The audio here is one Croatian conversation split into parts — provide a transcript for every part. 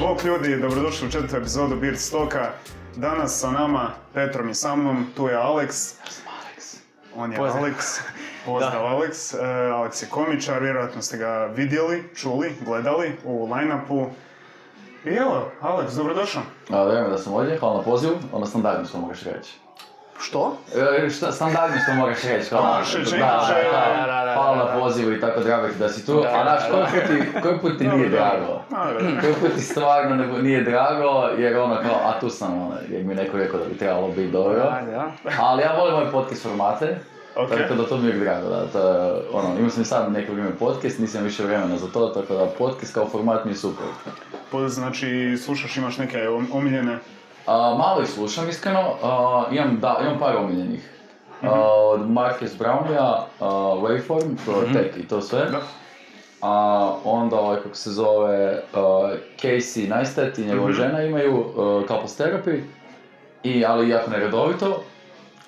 Bog ljudi, dobrodošli u četvrtu epizodu Beard Stoka. Danas sa nama, Petrom i sa mnom, tu je Alex. On je Pozdrav. Alex. Pozdrav Alex. E, Alex je komičar, vjerojatno ste ga vidjeli, čuli, gledali u line-upu. I evo, Alex, dobrodošao. A, vrijeme da sam ovdje, hvala na pozivu, ono standardno što moraš reći. Što? E, šta, standardno što moraš reći, kao, A, še- še- da, še- da, da, da, da, hvala na pozivu i tako drago ti da si tu, Da, a znaš, da, koji put ti, koji put ti nije drago? Koji put ti stvarno ne- nije drago, jer ono kao, a tu sam, ono, jer mi je neko rekao da bi trebalo biti dobro. Ali ja volim ove podcast formate, tako da to mi je drago, da, to je, ono, imao sam i sad neko vrijeme podcast, nisam više vremena za to, tako da podcast kao format mi je super. Po- Znači, slušaš, imaš neke om- omiljene. A, malo ih slušam iskreno, a, imam, da, imam par omiljenih. A, od Marcus Brownlea, a, Waveform, je tech i to sve. Da. A onda ovaj, kako se zove, Casey Neistat i njegova Mhm. žena imaju uh, Couples Therapy, i, ali jako neredovito.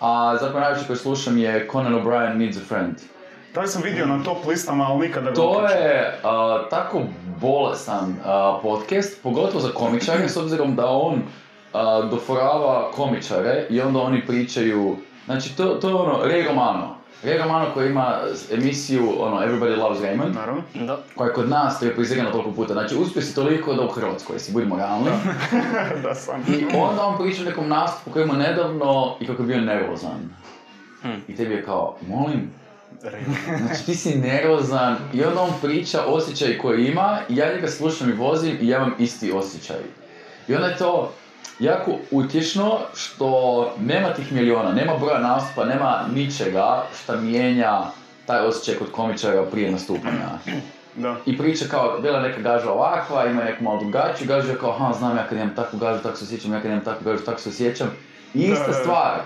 A zapravo najviše koji slušam je Conan O'Brien Needs a Friend. Taj sam vidio na top listama, ali nikada ga To je a, tako bolesan a, podcast, pogotovo za komičare, s obzirom da on a, doforava komičare i onda oni pričaju, znači to, to je ono, Ray Romano. Ray Romano koji ima emisiju, ono, Everybody Loves Raymond, Naravno. Da. koja je kod nas reprizirana toliko puta, znači uspio si toliko da u Hrvatskoj si, budimo realni. da sam. I onda on priča o nekom nastupu koji ima nedavno i kako je bio nervozan. Hmm. I tebi je kao, molim, Znači ti si nervozan i onda on priča osjećaj koji ima i ja njega slušam i vozim i ja imam isti osjećaj. I onda je to jako utješno što nema tih miliona, nema broja nastupa, nema ničega što mijenja taj osjećaj kod komičara prije nastupanja. Da. I priča kao, bila neka gaža ovakva, ima neku malo drugačiju gažu, ja kao, aha, znam ja kad imam takvu gažu, tako se osjećam, ja kad imam takvu gažu, tako se osjećam. I Da, ista da, da. stvar.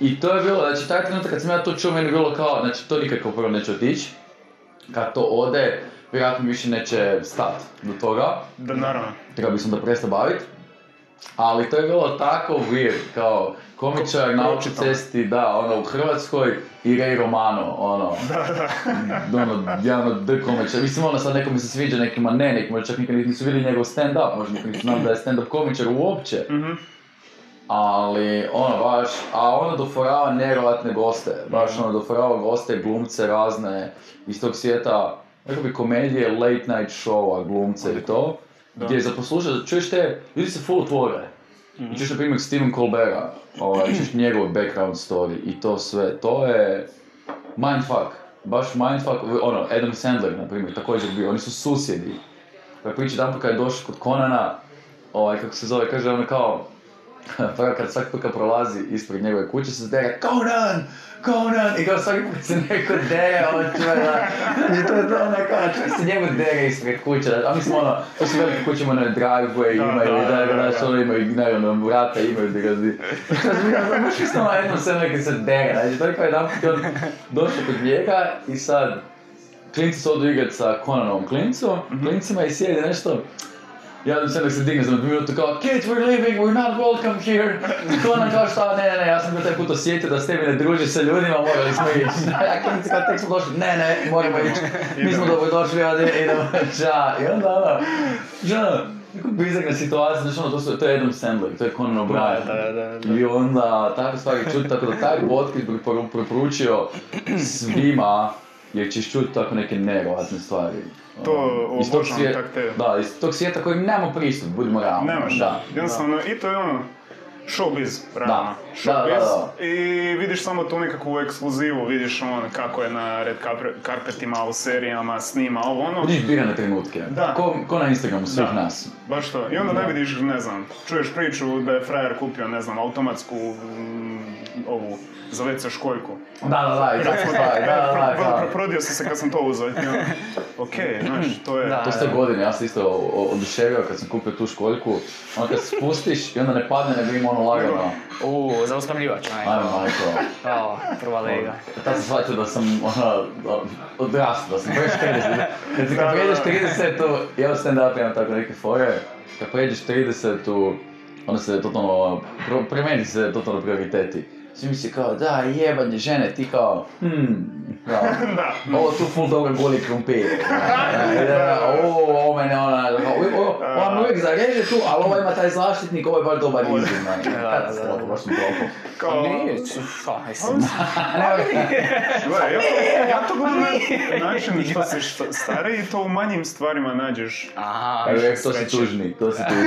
I to je bilo, znači taj trenutak kad sam ja to čuo, meni je bilo kao, znači to nikad kao prvo neće otići. Kad to ode, vjerojatno više neće stati do toga, Da, naravno. treba bi se onda prestao baviti. Ali to je bilo tako weird, kao komičar Ko- na autocesti, da, ono, u Hrvatskoj i Ray Romano, ono, ono, jedan od D komičara. Mislim, ono, sad nekom mi se sviđa, nekima ne, nekima čak nikad nisu vidjeli njegov stand-up, možda nikad nisu znali da je stand-up komičar uopće. Mhm. Ali, ono, baš, a ono doforava nevjerojatne goste, baš Mhm. ono doforava goste, glumce razne iz tog svijeta, rekao bi komedije, late night showa, glumce i to, Da. gdje za poslušat, čuješ te, ljudi se full otvore. Mhm. I čuješ na primjer Stephen Colbera, ovaj, čuješ njegov background story i to sve, to je mindfuck, baš mindfuck, ono, Adam Sandler, na primjer, također bio, oni su susjedi. Pa priča jedan kad je došao kod Conana, ovaj, kako se zove, kaže ono kao, prvo kad svaki put kad prolazi ispred njegove kuće se zdere Conan! Conan! I kao svaki put se neko dere, on čuje da... Znači to je to ono kao, čuje se njemu dere ispred kuće. A mislim ono, to su velike kuće, imaju driveway, Da, imaju, da, da, da, da, da. znaš, ono imaju, ne, ono, vrata imaju da ga zdi. Baš isto ono jednom se neki se dere, znači to je kao jedan put on došao kod njega i sad klinci se odu igrat sa Conanovom klincom, klincima i sjedi nešto, ja sam da se digne za minutu kao Kids, we're leaving, we're not welcome here. Conan kao šta, ne, ne, ne, ja sam bio taj put osjetio da s tebi ne druži sa ljudima, morali smo ići. Ja klinci kao tek smo došli, ne, ne, moramo ići. Mi smo dobro došli, ja idemo, ča. I onda ono, žena, neko bizarna situacija, znači ono, to, su, to je Adam Sandler, to je Conan O'Brien. Da, da, da, da. I onda takve stvari čuti, tako da taj podcast bi preporu- preporučio svima, jer ćeš čuti tako neke nevjerojatne stvari. To Ono, iz tog svijeta- tak te- Da, iz tog svijeta kojim nemamo pristup, budimo realni. Nemaš. Da. Jednostavno, i to je ono, showbiz, realno. Da, da, Showbiz. da, I vidiš samo tu nekakvu ekskluzivu, vidiš on kako je na red carpetima, u serijama, snima, ovo ono. Vidiš birane trenutke. Da. Ko, ko na Instagramu svih Da. nas. Baš to. I onda ne vidiš, ne znam, čuješ priču da je frajer kupio, ne znam, automatsku mm, ovu za WC školjku. Da, da, da, stvari, da, da, da, Pro- da. pro- Prodio sam se kad sam to uzeo. ono, Ok, znaš, to je... Da. To ste godine, ja sam isto oduševio kad sam kupio tu školjku. Ono kad se spustiš i onda ne padne nego ima ono lagano. U, za uspamljivač, majko. Ajmo, majko. Bravo, prva liga. Tad sam shvatio da sam ono, odrastao, da sam preš 30. Kad, si- kad pređeš 30-u, ja u stand-up imam tako neke fore, kad pređeš 30-u, onda se totalno, pro, promijeni se totalno prioriteti. Svi misli kao, da, jebanje žene, ti kao, hmm, kao, Da. ovo tu full dobro goli krumpir. Ovo, ovo mene ona, ovo, me uvijek zareže tu, ali ovo ima taj zaštitnik, ovo je baš dobar izum. Da, da, da. Katastrofa, baš sam propao. Kao, Pa nije, šta, mislim. Ja, to gledam na način što si što stariji, to u manjim stvarima nađeš. Aha, to si tužni, to si tužni.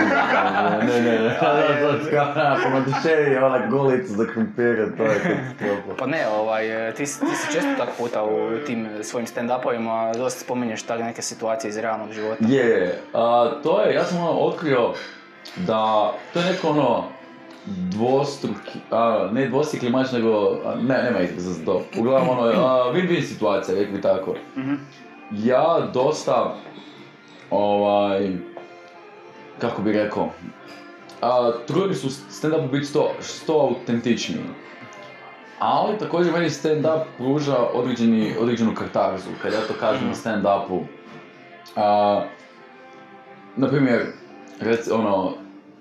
Ne, ne, ne, to je kao na pomatušeri, ona golica za krumpire, to je katastrofa. Pa ne, ovaj, ti, si- ti si često tak puta u tim svojim stand-upovima, dosta spominješ tak neke situacije iz realnog života. Je. A, to je, ja sam ono otkrio da to je neko ono dvostruki, a, ne dvostruki mač, nego, a, ne, nema izraza za to. Uglavnom ono, a, win-win situacija, rekli tako. Mhm. Ja dosta, ovaj, kako bi rekao, a, trudili su stand-upu biti što, što autentičniji. Ali također meni stand-up pruža određeni, određenu kartarzu, kad ja to kažem na stand-upu. A, na primjer, rec, ono,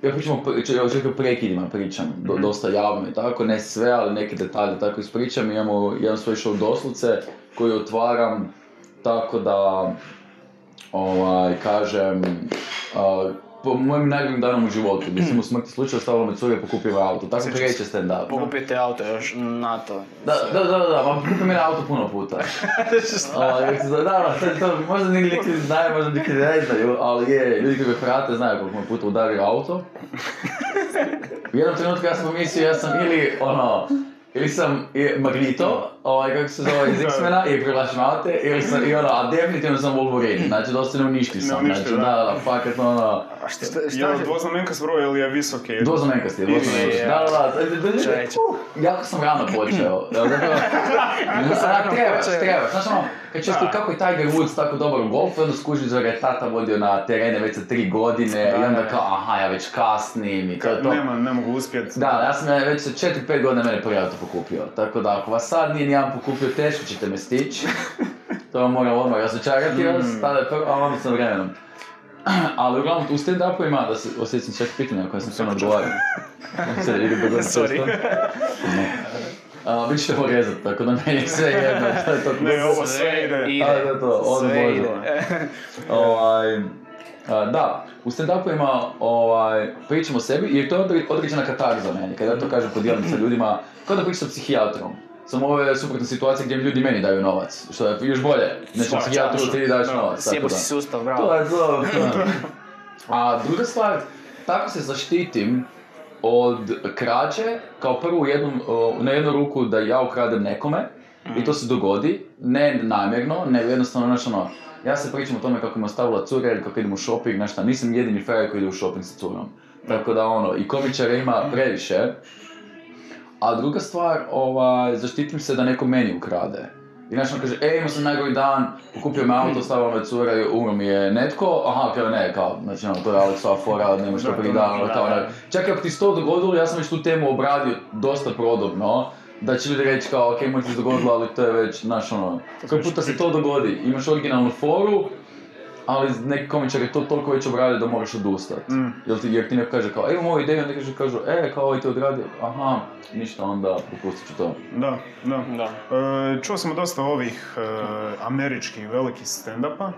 ja pričam o, čak o prekidima pričam, do, dosta javno i tako, ne sve, ali neke detalje tako ispričam. Imamo jedan svoj show doslovce koji otvaram tako da, ovaj, kažem, a, po mojim najboljim danom u životu, sam u smrti slučaju stavila me cure pokupio auto, tako kreće stand-up. Pokupite auto još na to. Da, da, da, da, ma pokupio mene auto puno puta. Da, da, to možda neki neki znaju, možda neki ne znaju, ali je, ljudi koji me prate znaju koliko me puta udario auto. U jednom trenutku ja sam pomislio, ja sam ili ono, ili sam i Magnito, ovaj, kako se zove, iz Da. X-mena i privlačim aute, ili sam, i ono, a definitivno sam Wolverine, znači dosta ne uništio Ne sam, uništio, znači da. da, da, fakat ono, A šta, šta, Je li dvoznamenka zbroj ili je visoki? Dvoznamenkasti, dvoznamenkasti. Je. Da, da, da, da, da, da, uh, jako sam rano počeo. Zato, Onak trebaš, počeo. trebaš. Znaš ono, kad često Da. kako je Tiger Woods tako dobar u golfu, onda skužiš da ga je tata vodio na terene već za tri godine i Da, onda da. kao, aha, ja već kasnim i to je to. Nema, ne mogu uspjeti. Da, ja sam već sa 4-5 godina mene prvi pokupio. Tako da, ako vas sad nije nijedan pokupio, teško ćete me stići. To vam moram odmah razočarati vas, Mm. tada je prvo, a onda sam vremenom. Ali uglavnom, u stand-upovima, da se osjećam čak pitanja koje sam sve odgovario. Sad ide brzo Sorry. A, vi ćete porezat, tako da meni je sve jedno. To je to. Ne, ovo sve ide. ide. A, da, to, sve ide. Ovaj, da, u stand-upovima ovaj, pričam o sebi jer to je odre- određena katarza meni. Kad ja to kažem, podijelim sa ljudima, kao da pričam sa psihijatrom. Samo ovo je suprotna situacija gdje ljudi meni daju novac, što je još bolje. Nećem Svača, psihijatru ti daš da. novac. Sjebo si sustav, To bravo. je to. A druga stvar, tako se zaštitim od krađe, kao prvo u jednom, na jednu ruku da ja ukradem nekome, i to se dogodi, ne namjerno, nego jednostavno, znaš ono, ja se pričam o tome kako me ostavila cura ili kako idem u shopping, znaš šta, nisam jedini frajer koji ide u shopping sa curom. Tako da ono, i komičara ima previše. A druga stvar, ovaj, zaštitim se da neko meni ukrade. I znaš, on kaže, ej, imao sam najgori dan, pokupio me auto, stavio me cura i umro mi je netko, aha, kao ne, kao, znači, ono, to je Aleksova fora, nemaš to dan, ono, da, kao, da. ne. Čak ako ti se to dogodilo, ja sam već tu temu obradio dosta podobno, da će ljudi reći kao, ok, možda se dogodilo, ali to je već, znaš, ono, koji puta se to dogodi, imaš originalnu foru, ali neki komičar je to toliko već obradio da moraš odustat. Mm. Jel ti, jer ti neko kaže kao, evo ovu ideju, onda kažu, kažu, e, kao ovaj ti odradio, aha, ništa, onda propustit ću to. Da, da. Da. E, čuo sam dosta ovih e, američkih velikih stand-upa.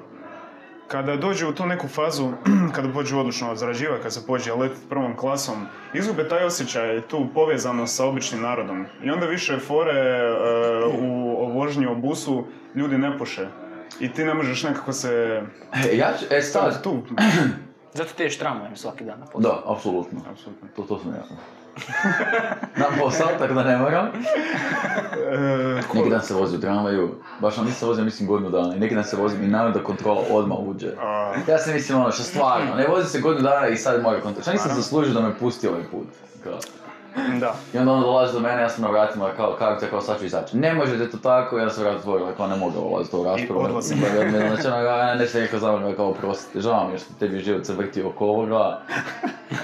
Kada dođu u tu neku fazu, kada pođu odlučno zarađivati, kada se pođe letiti prvom klasom, izgube taj osjećaj, tu povezanost sa običnim narodom. I onda više fore e, u vožnji u busu ljudi ne puše. I ti ne možeš nekako se... E, ja ću, e sad, Tu, Zato ti ješ tramvajem svaki dan na posao. da, apsolutno, apsolutno. to, to sam ja. Na posao, tako da ne moram. E, Neki dan se vozi u tramvaju, baš vam nisam se vozio mislim godinu dana i neki dan se vozim i naravno da kontrola odmah uđe. a, Ja se mislim ono što stvarno, ne vozi se godinu dana i sad mora kontrola. Šta nisam Naravno. zaslužio da me pusti ovaj put? Kao. Da. I onda on dolazi do mene, ja sam na vratima kao karta, kao sad ću izaći. Ne možete to tako, ja sam vrat otvorio, kao ne mogu ulaziti u raspravu. I odlazi. Da, da, da, Znači, ono, ja ne sam rekao za mene, kao oprostite, žao mi je što tebi život se vrti oko ovoga,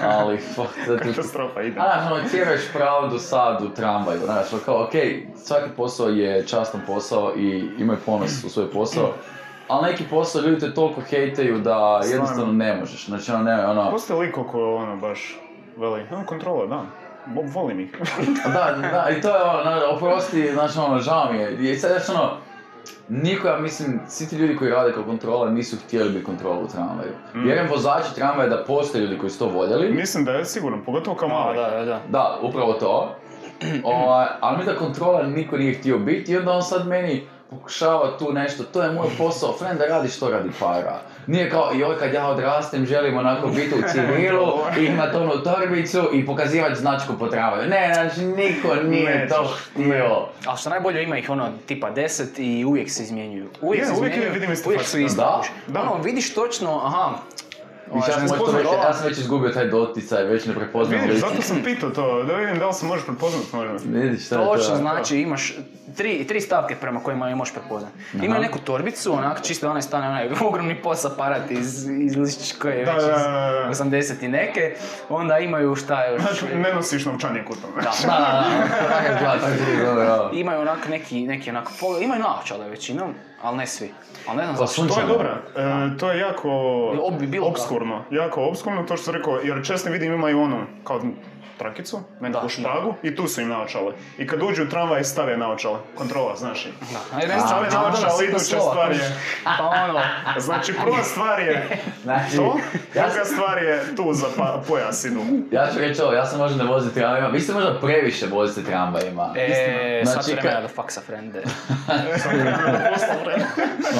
ali fuck, da ti... katastrofa ide. A znaš, ono, tjeraš pravdu sad u tramvaju, znaš, ono, kao, okej, svaki posao je častan posao i imaju ponos u svoj posao, ali neki posao ljudi te toliko hejtaju da jednostavno ne možeš, znači ono, ne, ono, Postoji liko ko ono baš veli, no, kontrola, da. Bo- Volim ih. Da, da, i to je ono, na- oprosti, znači ono, žao mi je. I sad još ono, niko, ja mislim, svi ti ljudi koji rade kao kontrola nisu htjeli biti kontrola u tramvaju. Mm. Vjerujem vozači tramvaja da postoje ljudi koji su to voljeli. Mislim da je sigurno, pogotovo kao Da, mali. da, da, da. Da, upravo to. Ovaj, ali mi da kontrola niko nije htio biti i onda on sad meni pokušava tu nešto, to je moj posao, friend da radi što radi para. Nije kao, joj kad ja odrastem želim onako biti u civilu i imat onu torbicu i pokazivati značku po tramvaju. Ne, znači niko nije to htio. Ali što najbolje ima ih ono tipa 10 i uvijek se izmjenjuju. Uvijek Je, se uvijek izmjenjuju, vidim uvijek su isti. Da, da. Ono, vidiš točno, aha, Viš, ja, ovaj, sam već, ja sam već izgubio taj doticaj, već ne prepoznam Vidiš, zato sam pitao to, da vidim da li se možeš prepoznat možda. Vidiš šta je to? Točno, znači imaš tri, tri stavke prema kojima je možeš prepoznati. Imaju neku torbicu, onak čisto onaj stane onaj ogromni POS aparat iz, iz listić koji je Da, već da, da, da. iz 80 i neke. Onda imaju šta još... Znači, ne nosiš novčanik u tome. Da. Da, da, da, tako izgleda, tako izgleda, da. Imaju onak neki, neki onak, pol- imaju naočale većinom, ali ne svi. Ali ne znam Pa zašto. To je dobra, e, to je jako Ob- bilo kako. obskurno, jako obskurno, to što sam rekao, jer često vidim imaju onu, kao trakicu, neku Da, špagu i tu su im naočale. I kad uđu u tramvaj stave naočale, kontrola, znaš i. Da, ajde, ne A, Stave naočale, iduća stvar je, Pa ono, znači prva stvar je Znači, to, ja druga stvar je tu za pa, pojas idu. Ja ću reći ovo, ja sam možda ne vozim tramvajima, vi se možda previše vozite tramvajima. e, Znači, sad vremena da faksa frende.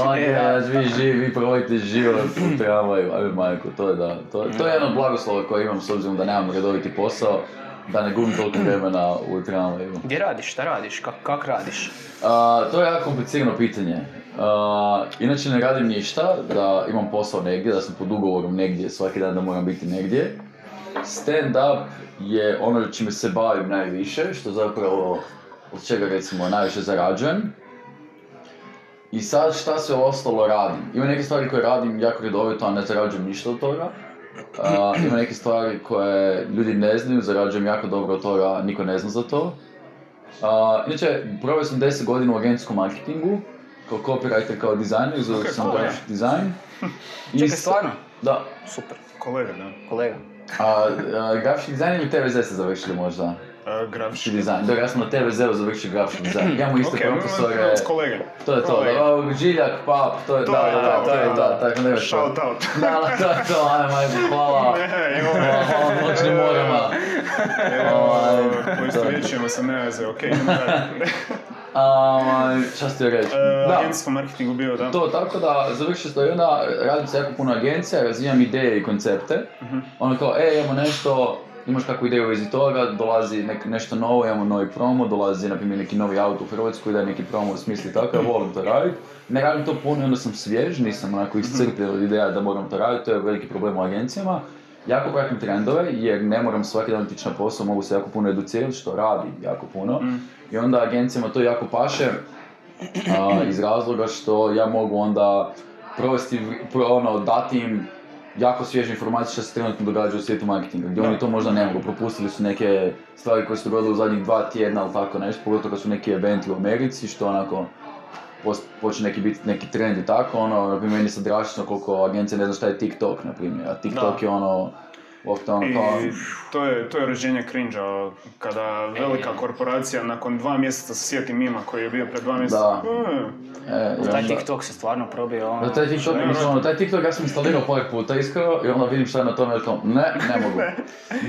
Ok, E, da. znači vi živi, vi provodite život u tramvaju, ajme majko, to je da. To, to je jedno od blagoslova koje imam s obzirom da nemam redoviti posao, da ne gubim toliko vremena u tramvaju. Gdje radiš, šta radiš, kak, kak radiš? A, to je jako komplicirano pitanje. A, inače ne radim ništa, da imam posao negdje, da sam pod ugovorom negdje, svaki dan da moram biti negdje. Stand-up je ono čime se bavim najviše, što zapravo od čega recimo najviše zarađujem. I sad šta se ostalo radim? Ima neke stvari koje radim jako redovito, a ne zarađujem ništa od toga. A, ima neke stvari koje ljudi ne znaju, zarađujem jako dobro od toga, a niko ne zna za to. A, inače, proveo sam 10 godina u agencijskom marketingu, kao copywriter, kao dizajner, izvodio Ok, sam cool, graphic design. I Čekaj, s- stvarno? Da. Super, Kolega, da. kolega. A, a, grafički dizajn ili TVZ ste završili možda? E, Grafički dizajn. Da, ja sam na TVZ-u završio grafički dizajn. Imamo iste Ok, profesore. s kolege. To je to, da, Žiljak, pap, to je, To da, da, to, je to, tako ne Shout out. Da, to je to, ajme, majko, hvala. Hvala, hvala noćnim morama. Ovaj, Koji to je. vjećujemo se ne veze, ok, idemo dalje. A, šta ste reći? E, Da. Marketingu bio, da. To, tako da završio sam i onda radim se jako puno agencija, razvijam ideje i koncepte. Ono kao, e, imamo nešto, imaš kakvu ideju u vezi toga, dolazi nek, nešto novo, imamo novi promo, dolazi na primjer neki novi auto u Hrvatsku, da je neki promo u smisli tako, ja volim to raditi. Ne radim to puno i onda sam svjež, nisam onako iscrpljen od ideja da moram to raditi, to je veliki problem u agencijama. Jako pratim trendove jer ne moram svaki dan otići na posao, mogu se jako puno educirati, što radim jako puno. I onda agencijama to jako paše, a, iz razloga što ja mogu onda provesti, pro, ono, dati im jako svježe informacije što se trenutno događa u svijetu marketinga, gdje oni to možda ne mogu, propustili su neke stvari koje su dogodile u zadnjih dva tjedna ili tako nešto, pogotovo kad su neki eventi u Americi, što onako pos- počne neki biti neki trend i tako, ono, na primjer meni sad drastično koliko agencija ne zna šta je TikTok, na primjer, a TikTok Da. je ono, uopće ono I kao, to je, to je rođenje cringe-a, kada velika korporacija nakon dva mjeseca se sjeti mima koji je bio pred dva mjeseca. Da. "E, e, i Taj TikTok se stvarno probio ono... Da, taj TikTok, Ne, mislim, ono, taj TikTok ja sam instalirao par puta iskreno i onda vidim šta je na tome i kao, ne, ne mogu,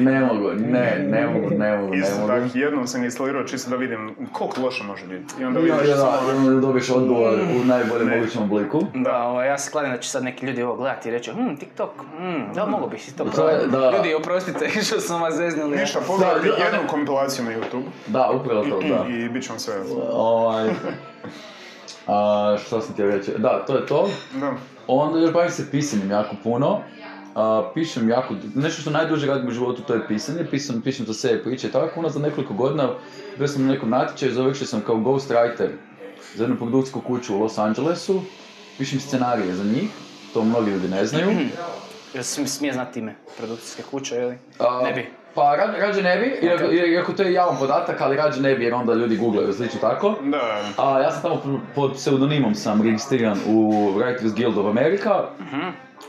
ne mogu, ne, ne mogu, ne mogu, ne Isto mogu. tako, jednom sam ga instalirao čisto da vidim koliko loše može biti. I onda I vidiš da, samo- i onda dobiješ odgovor u najboljem mogućem obliku. Da, ovaj, ja se kladim da će sad neki ljudi ovo gledati i reći hm, TikTok, hm, da, mogo bi si to To je-. Da. Ljudi, oprostite što smo vas zeznuli. Ništa, pogledajte Da, da. jednu kompilaciju na YouTube Da, upravo to, da. i bit će vam sve. Ovaj, a, što sam htio reći? Da, to je to. Da. Onda još bavim se pisanjem jako puno. A, pišem jako, nešto što najduže radim u životu to je pisanje, pisam, pišem za sebe priče i tako. Onda za nekoliko godina bio sam na nekom natječaju, završio sam kao ghostwriter za jednu produkcijsku kuću u Los Angelesu. Pišem scenarije za njih, to mnogi ljudi ne znaju. Jel se smije znati ime produkcijske kuće, ili? A, Ne bi. Pa ra- rađe ne bi, iako, iako to je javan podatak, ali rađe ne bi jer onda ljudi googlaju slično tako. Da, A ja sam tamo pod pseudonimom sam registriran u Writers Guild of America,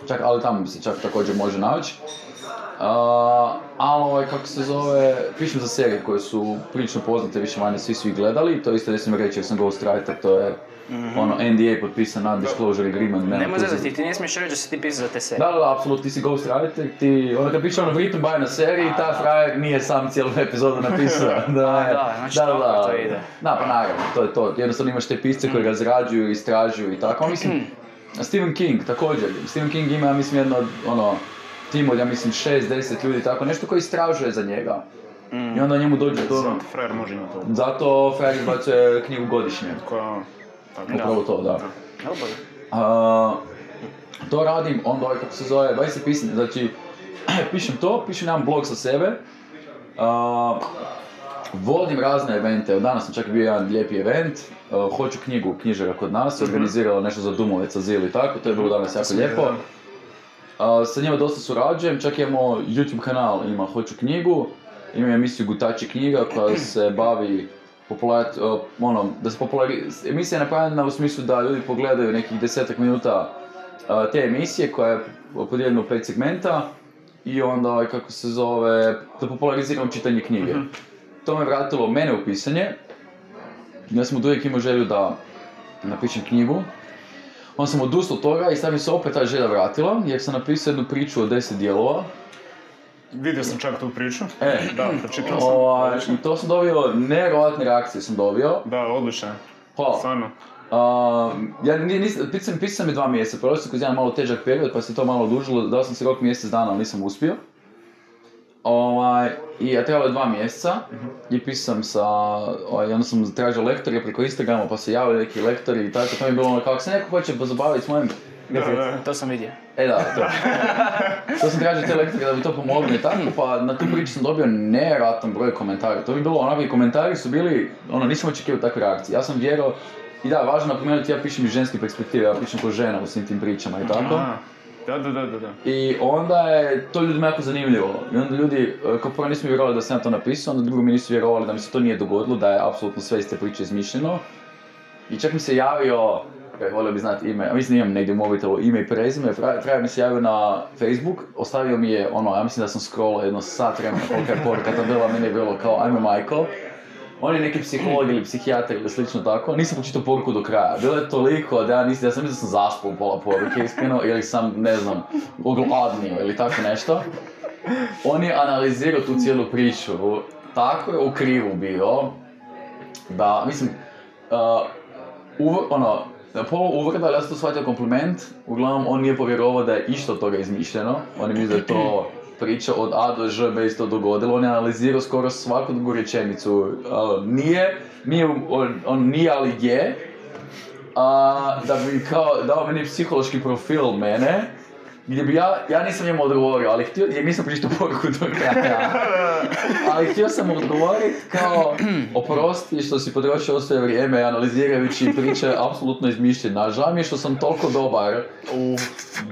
čak, ali tamo se čak također može naći. A, ali ovaj, kako se zove, pišem za serije koje su prilično poznate, više manje svi su ih gledali, to isto ne smijem reći jer sam ghostwriter, to je ono NDA potpisan non-disclosure agreement. nema zezati, za- ti ne smiješ reći da si ti pisao za te serije. Da, da, da, apsolutno, ti si ghostwriter, ti, onda kad piše ono written by na seriji, ta frajer nije sam cijelu epizodu napisao. da, da, znači to ide. Da, pa naravno, to je to. Jednostavno imaš te pisce koji razrađuju, istražuju i tako. Mislim, Stephen King također. Stephen King ima, ja mislim, jedno, ono, tim od, ja mislim, 6-10 ljudi, tako nešto koji istražuje za njega. I onda njemu dođe to ono, Zato frajer može imati ovo. zato frajer izbacuje knjigu godišnje. Koja, tako. Upravo to, da. A, to radim, onda ovaj, kako se zove, baš se pisam, znači, pišem to, pišem jedan blog sa sebe, a, vodim razne evente, danas sam čak bio jedan lijepi event, a, hoću knjigu knjižara kod nas, organizirala nešto za Dumovec, azil i tako, to je bilo danas jako lijepo. A, sa njima dosta surađujem, čak imamo YouTube kanal, ima Hoću knjigu, imam emisiju Gutači knjiga koja se bavi popular, ono, da se populari... Emisija je napravljena u smislu da ljudi pogledaju nekih desetak minuta a, te emisije koja je podijeljena u pet segmenta i onda, ovaj, kako se zove, da populariziramo čitanje knjige. To me vratilo mene u pisanje. Ja sam od uvijek imao želju da napišem knjigu. Onda sam odustao od toga i sad mi se opet ta želja vratila, jer sam napisao jednu priču od 10 dijelova. Vidio sam čak tu priču. E, Da, pročitao sam. ovaj, Odlično. I to sam dobio, nevjerojatne reakcije sam dobio. Da, odlično. Hvala. Stvarno. A, ja ni- nisam, pisam, pisam je dva mjeseca, prošao kroz jedan malo težak period pa se to malo odužilo, dao sam si rok mjesec dana, ali nisam uspio. Ovaj, I ja trebalo je dva mjeseca i pisam sa, ovaj, onda sam tražio lektore preko Instagrama pa se javili neki lektori i tako, to mi je bilo ono kako se neko hoće pozabaviti s mojim... Da, da. To sam vidio. E da, to. to sam tražio te lektore da bi to pomogli i tako, pa na tu priču sam dobio nevjerojatan broj komentara. To bi bilo onako i komentari su bili, ono nisam očekivao takve reakcije. Ja sam vjerovao, i da, važno napomenuti, ja pišem iz ženske perspektive, ja pišem ko žena u svim tim pričama i tako. Aha. Da, da, da, da, da. I onda je to ljudima jako zanimljivo. I onda ljudi, e, kao prvo nisu mi vjerovali da sam ja to napisao, onda drugo mi nisu vjerovali da mi se to nije dogodilo, da je apsolutno sve iz te priče izmišljeno. I čak mi se javio, e, volio bi znati ime, mislim imam negdje u mobitelu ime i prezime, fra- frajer mi se javio na Facebook, ostavio mi je ono, ja mislim da sam scrollao jedno sat vremena kolika je poruka tam bila, meni je bilo kao I'm a Michael. On je neki psiholog ili psihijatar ili slično tako, nisam počitao poruku do kraja. Bilo je toliko da ja nisam, ja sam mislio da sam zaspao u pola poruke iskreno, ili sam, ne znam, ogladnio ili tako nešto. On je analizirao tu cijelu priču, tako je u krivu bio, da, mislim, uh, ono, polo uvreda, ali ja sam to shvatio kompliment, uglavnom on nije povjerovao da je išta od toga izmišljeno, on je mislio da to priča od A do Ž bez to dogodilo, on je analizirao skoro svaku drugu rečenicu, uh, nije, nije, on, on nije ali je, a, da bi kao dao meni psihološki profil mene, gdje bi ja, ja nisam njemu odgovorio, ali htio, jer nisam pročitao poruku do kraja. Ali htio sam odgovoriti kao, oprosti što si potrošio svoje vrijeme analizirajući priče apsolutno izmišljena. Žao mi je što sam toliko dobar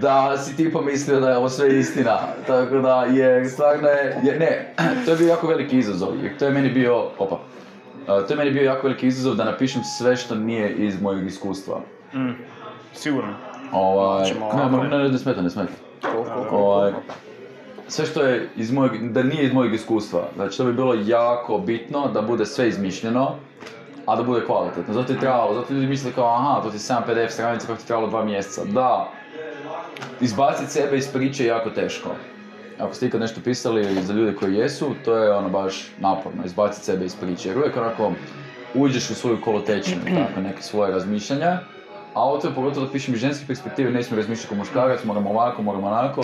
da si ti pomislio da je ovo sve istina. Tako da, jer stvarno je, jer ne, to je bio jako veliki izazov, jer to je meni bio, opa, to je meni bio jako veliki izazov da napišem sve što nije iz mojeg iskustva. Mm. Sigurno. Ovaj, ne, ne, ne, ne smeta, ne smeta. Ovaj, sve što je iz mojeg, da nije iz mojeg iskustva. Znači to bi bilo jako bitno da bude sve izmišljeno, a da bude kvalitetno. Zato je trebalo, zato ljudi misle kao aha, to ti je 7 PDF stranica kako ti trebalo dva mjeseca. Da, izbaciti sebe iz priče je jako teško. Ako ste ikad nešto pisali za ljude koji jesu, to je ono baš naporno, izbaciti sebe iz priče. Jer uvijek onako uđeš u svoju kolotečinu, tako neke svoje razmišljanja, a ovo to je pogotovo da pišem iz ženske perspektive, ne smijem razmišljati kao muškarac, moram ovako, moram onako.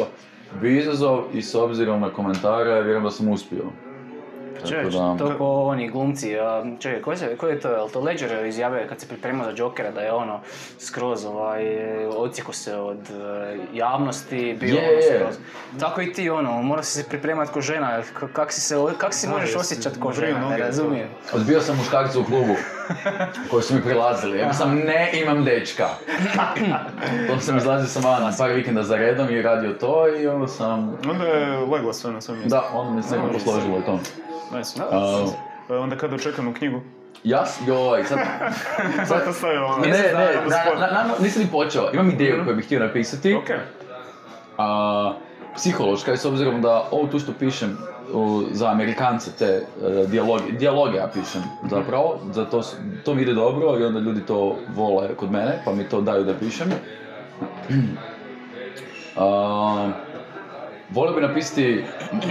Bi izazov i s obzirom na komentare, vjerujem da sam uspio. Čovječ, da- to ko oni glumci, a, čekaj, ko, se, ko je to, jel to Ledger izjavio kad se pripremao za Jokera da je ono skroz ovaj, odsjeko se od e, javnosti, bio Je, ono je. skroz. Tako i ti ono, mora si se pripremati ko žena, k- kak si se, kak si možeš osjećati ko žena, ne razumijem. Odbio sam muškarca u klubu koji su mi prilazili. Ja sam ne imam dečka. Onda sam izlazio sam van par vikenda za redom i radio to i onda sam... Onda je leglo sve na mjestu. Da, onda mi se nekako posložilo to. Nice. A, Pa onda kada očekamo knjigu? ja, s- joj, sad... Sad to stavio ono. Ne, ne, ne, na na, na, na- nisam ni počeo. Imam ideju koju bih htio napisati. Ok. A, psihološka i s obzirom da ovo tu što pišem u- za Amerikance te e, dijaloge, dijaloge ja pišem zapravo, za to, to mi ide dobro i onda ljudi to vole kod mene pa mi to daju da pišem. A, volio bi napisati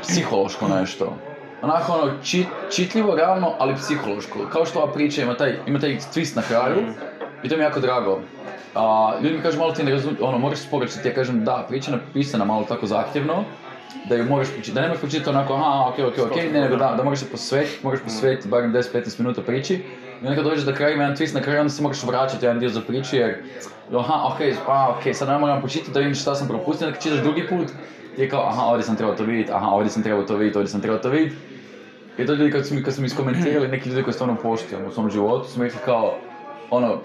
psihološko nešto. Onako ono, či- čitljivo, realno, ali psihološko. Kao što ova priča ima taj, ima taj twist na kraju i to mi je jako drago. A, ljudi mi kažu malo ti ne razumiju, ono, moraš sporočiti, ja kažem da, priča je napisana malo tako zahtjevno, da ju moraš pročitati, da ne moraš pročitati onako, aha, ok, ok, ok, ne, nego da, da moraš se posvetiti, moraš posvetiti barem 10-15 minuta priči. I onda kad dođeš do kraja ima jedan twist na kraju, onda se moraš vraćati jedan dio za priču jer, aha, ok, a, ok, sad ne moram pročitati da vidim šta sam propustio, onda čitaš drugi put, ti je kao, aha, ovdje sam trebao to vidjeti, aha, ovdje sam trebao to vidjeti, ovdje sam trebao to vidjeti. I to ljudi kad su mi, kad su mi iskomentirali, neki ljudi koji stvarno poštujem u svom životu, su mi rekli kao, ono,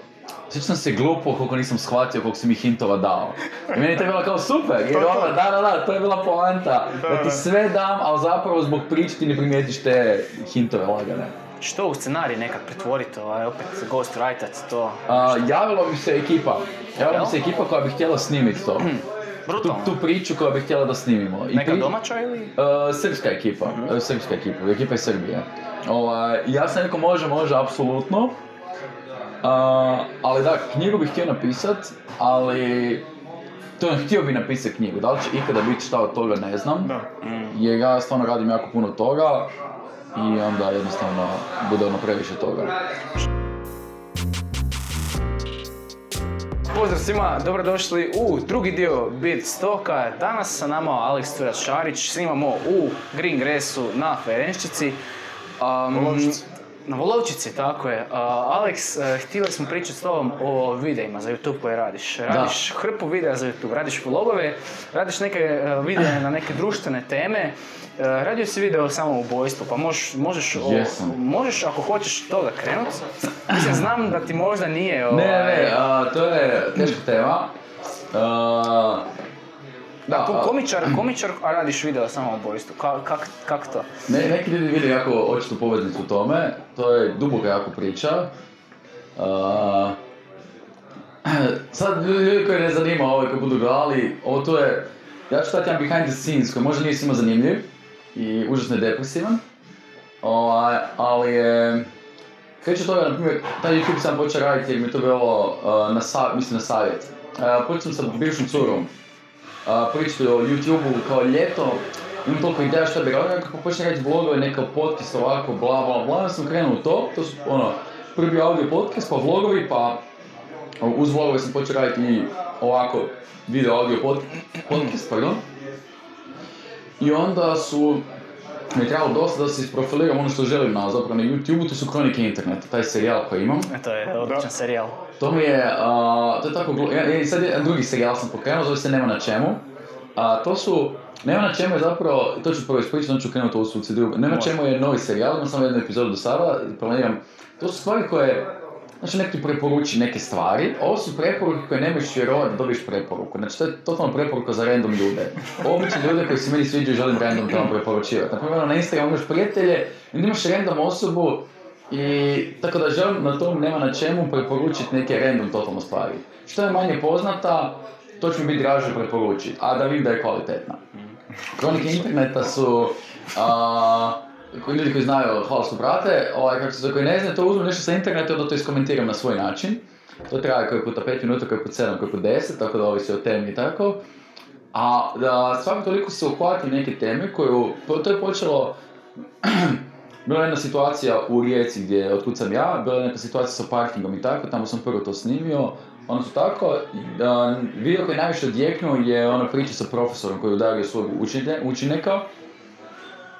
Sjećam se glupo koliko nisam shvatio koliko si mi hintova dao. I meni je to bilo kao super, jer ono, da, da, da, to je bila poanta. Da, Da ti sve dam, ali zapravo zbog priče ti ne primijetiš te hintove lagane. Što u scenarij nekad pretvoriti, ovaj, opet ghost writat to. A, javila mi se ekipa, javila mi se ekipa koja bi htjela snimiti to. Tu, tu priču koju bi htjela da snimimo. I Neka pri- domaća ili? Uh, srpska ekipa, uh, srpska ekipa, ekipa iz Srbije. Ovaj, ja sam rekao može, može, apsolutno. Uh, ali da, knjigu bih htio napisat, ali to je, htio bi napisati knjigu. Da li će ikada biti šta od toga ne znam. Da. Jer ja stvarno radim jako puno toga i onda jednostavno bude ono previše toga. Pozdrav svima, dobrodošli u drugi dio Bit Stoka. Danas sa nama Aleks Turac Šarić, snimamo u Green Gressu na Ferenščici. Um. Na Volovčici, tako je. Uh, Aleks, uh, htjeli smo pričati s tobom o videima za YouTube koje radiš. Radiš hrpu videa za YouTube, radiš vlogove, radiš neke uh, videe na neke društvene teme. Uh, radio si video o samoubojstvu, pa možeš, možeš, o- možeš ako hoćeš toga krenut. Mislim, znam da ti možda nije... Ne, ne, ovaj, ne, a, to je teška tema. Da, Ko- a- komičar, komičar, a radiš video samo o ubojstvu. Ka, kak, kak to? Ne, neki ljudi vide jako očitu poveznicu u tome, to je duboka jako priča. Uh, sad ljudi, ljudi koji ne zanima ovo koji budu gledali, ovo tu je, ja ću stati jedan behind the scenes koji možda nije svima zanimljiv i užasno je depresivan. Ovaj, ali je, kreće od toga, na primjer, taj YouTube sam počeo raditi jer mi je to bilo uh, na, sa, mislim, na savjet. Uh, počeo sam sa bivšom curom, pričati o YouTube-u kao ljeto, imam toliko ideja šta bi radio, kako počne raditi vlogove, neka podcast ovako, bla bla bla, sam krenuo u to, to su ono, prvi audio podcast, pa vlogovi, pa uz vlogove sam počeo raditi i ovako video audio pod, podcast, pardon. I onda su mi je trebalo dosta da se isprofiliram ono što želim na, zapravo na YouTube-u, to su Kronike interneta, taj serijal koji imam. E, To je odličan serijal. To mi je, a, to je tako, glu- ja, ja, sad jedan drugi serijal sam pokrenuo, zove se Nema na čemu. A, to su, Nema na čemu je zapravo, to ću prvo ispričati, onda ću krenuti ovu suci drugu. Nema na čemu je novi serijal, imam samo jednu epizodu do sada, planiram. To su stvari koje, znači neko ti preporuči neke stvari, ovo su preporuke koje ne možeš vjerovati da dobiješ preporuku. Znači to je totalno preporuka za random ljude. Obični ljude koji se meni sviđaju želim random tamo preporučivati. Naprimjer na Instagramu imaš prijatelje, imaš random osobu i tako da želim na tom nema na čemu preporučiti neke random totalno stvari. Što je manje poznata, to će mi biti draže preporučiti, a da vidim da je kvalitetna. Kronike interneta su, a, koji ljudi koji znaju, hvala što prate, ovaj, kako se za koji ne znaju, to uzmem nešto sa interneta i onda to iskomentiram na svoj način. To traje koji puta 5 minuta, koji put 7, koji put 10, tako da ovisi o temi i tako. A da svako toliko se uhvati neke teme koju, to je počelo bila je jedna situacija u Rijeci gdje, otkud sam ja, bila je neka situacija sa parkingom i tako, tamo sam prvo to snimio. Ono su tako, da, video koji je najviše odjeknuo je ona priča sa profesorom koji je udario svog učenika.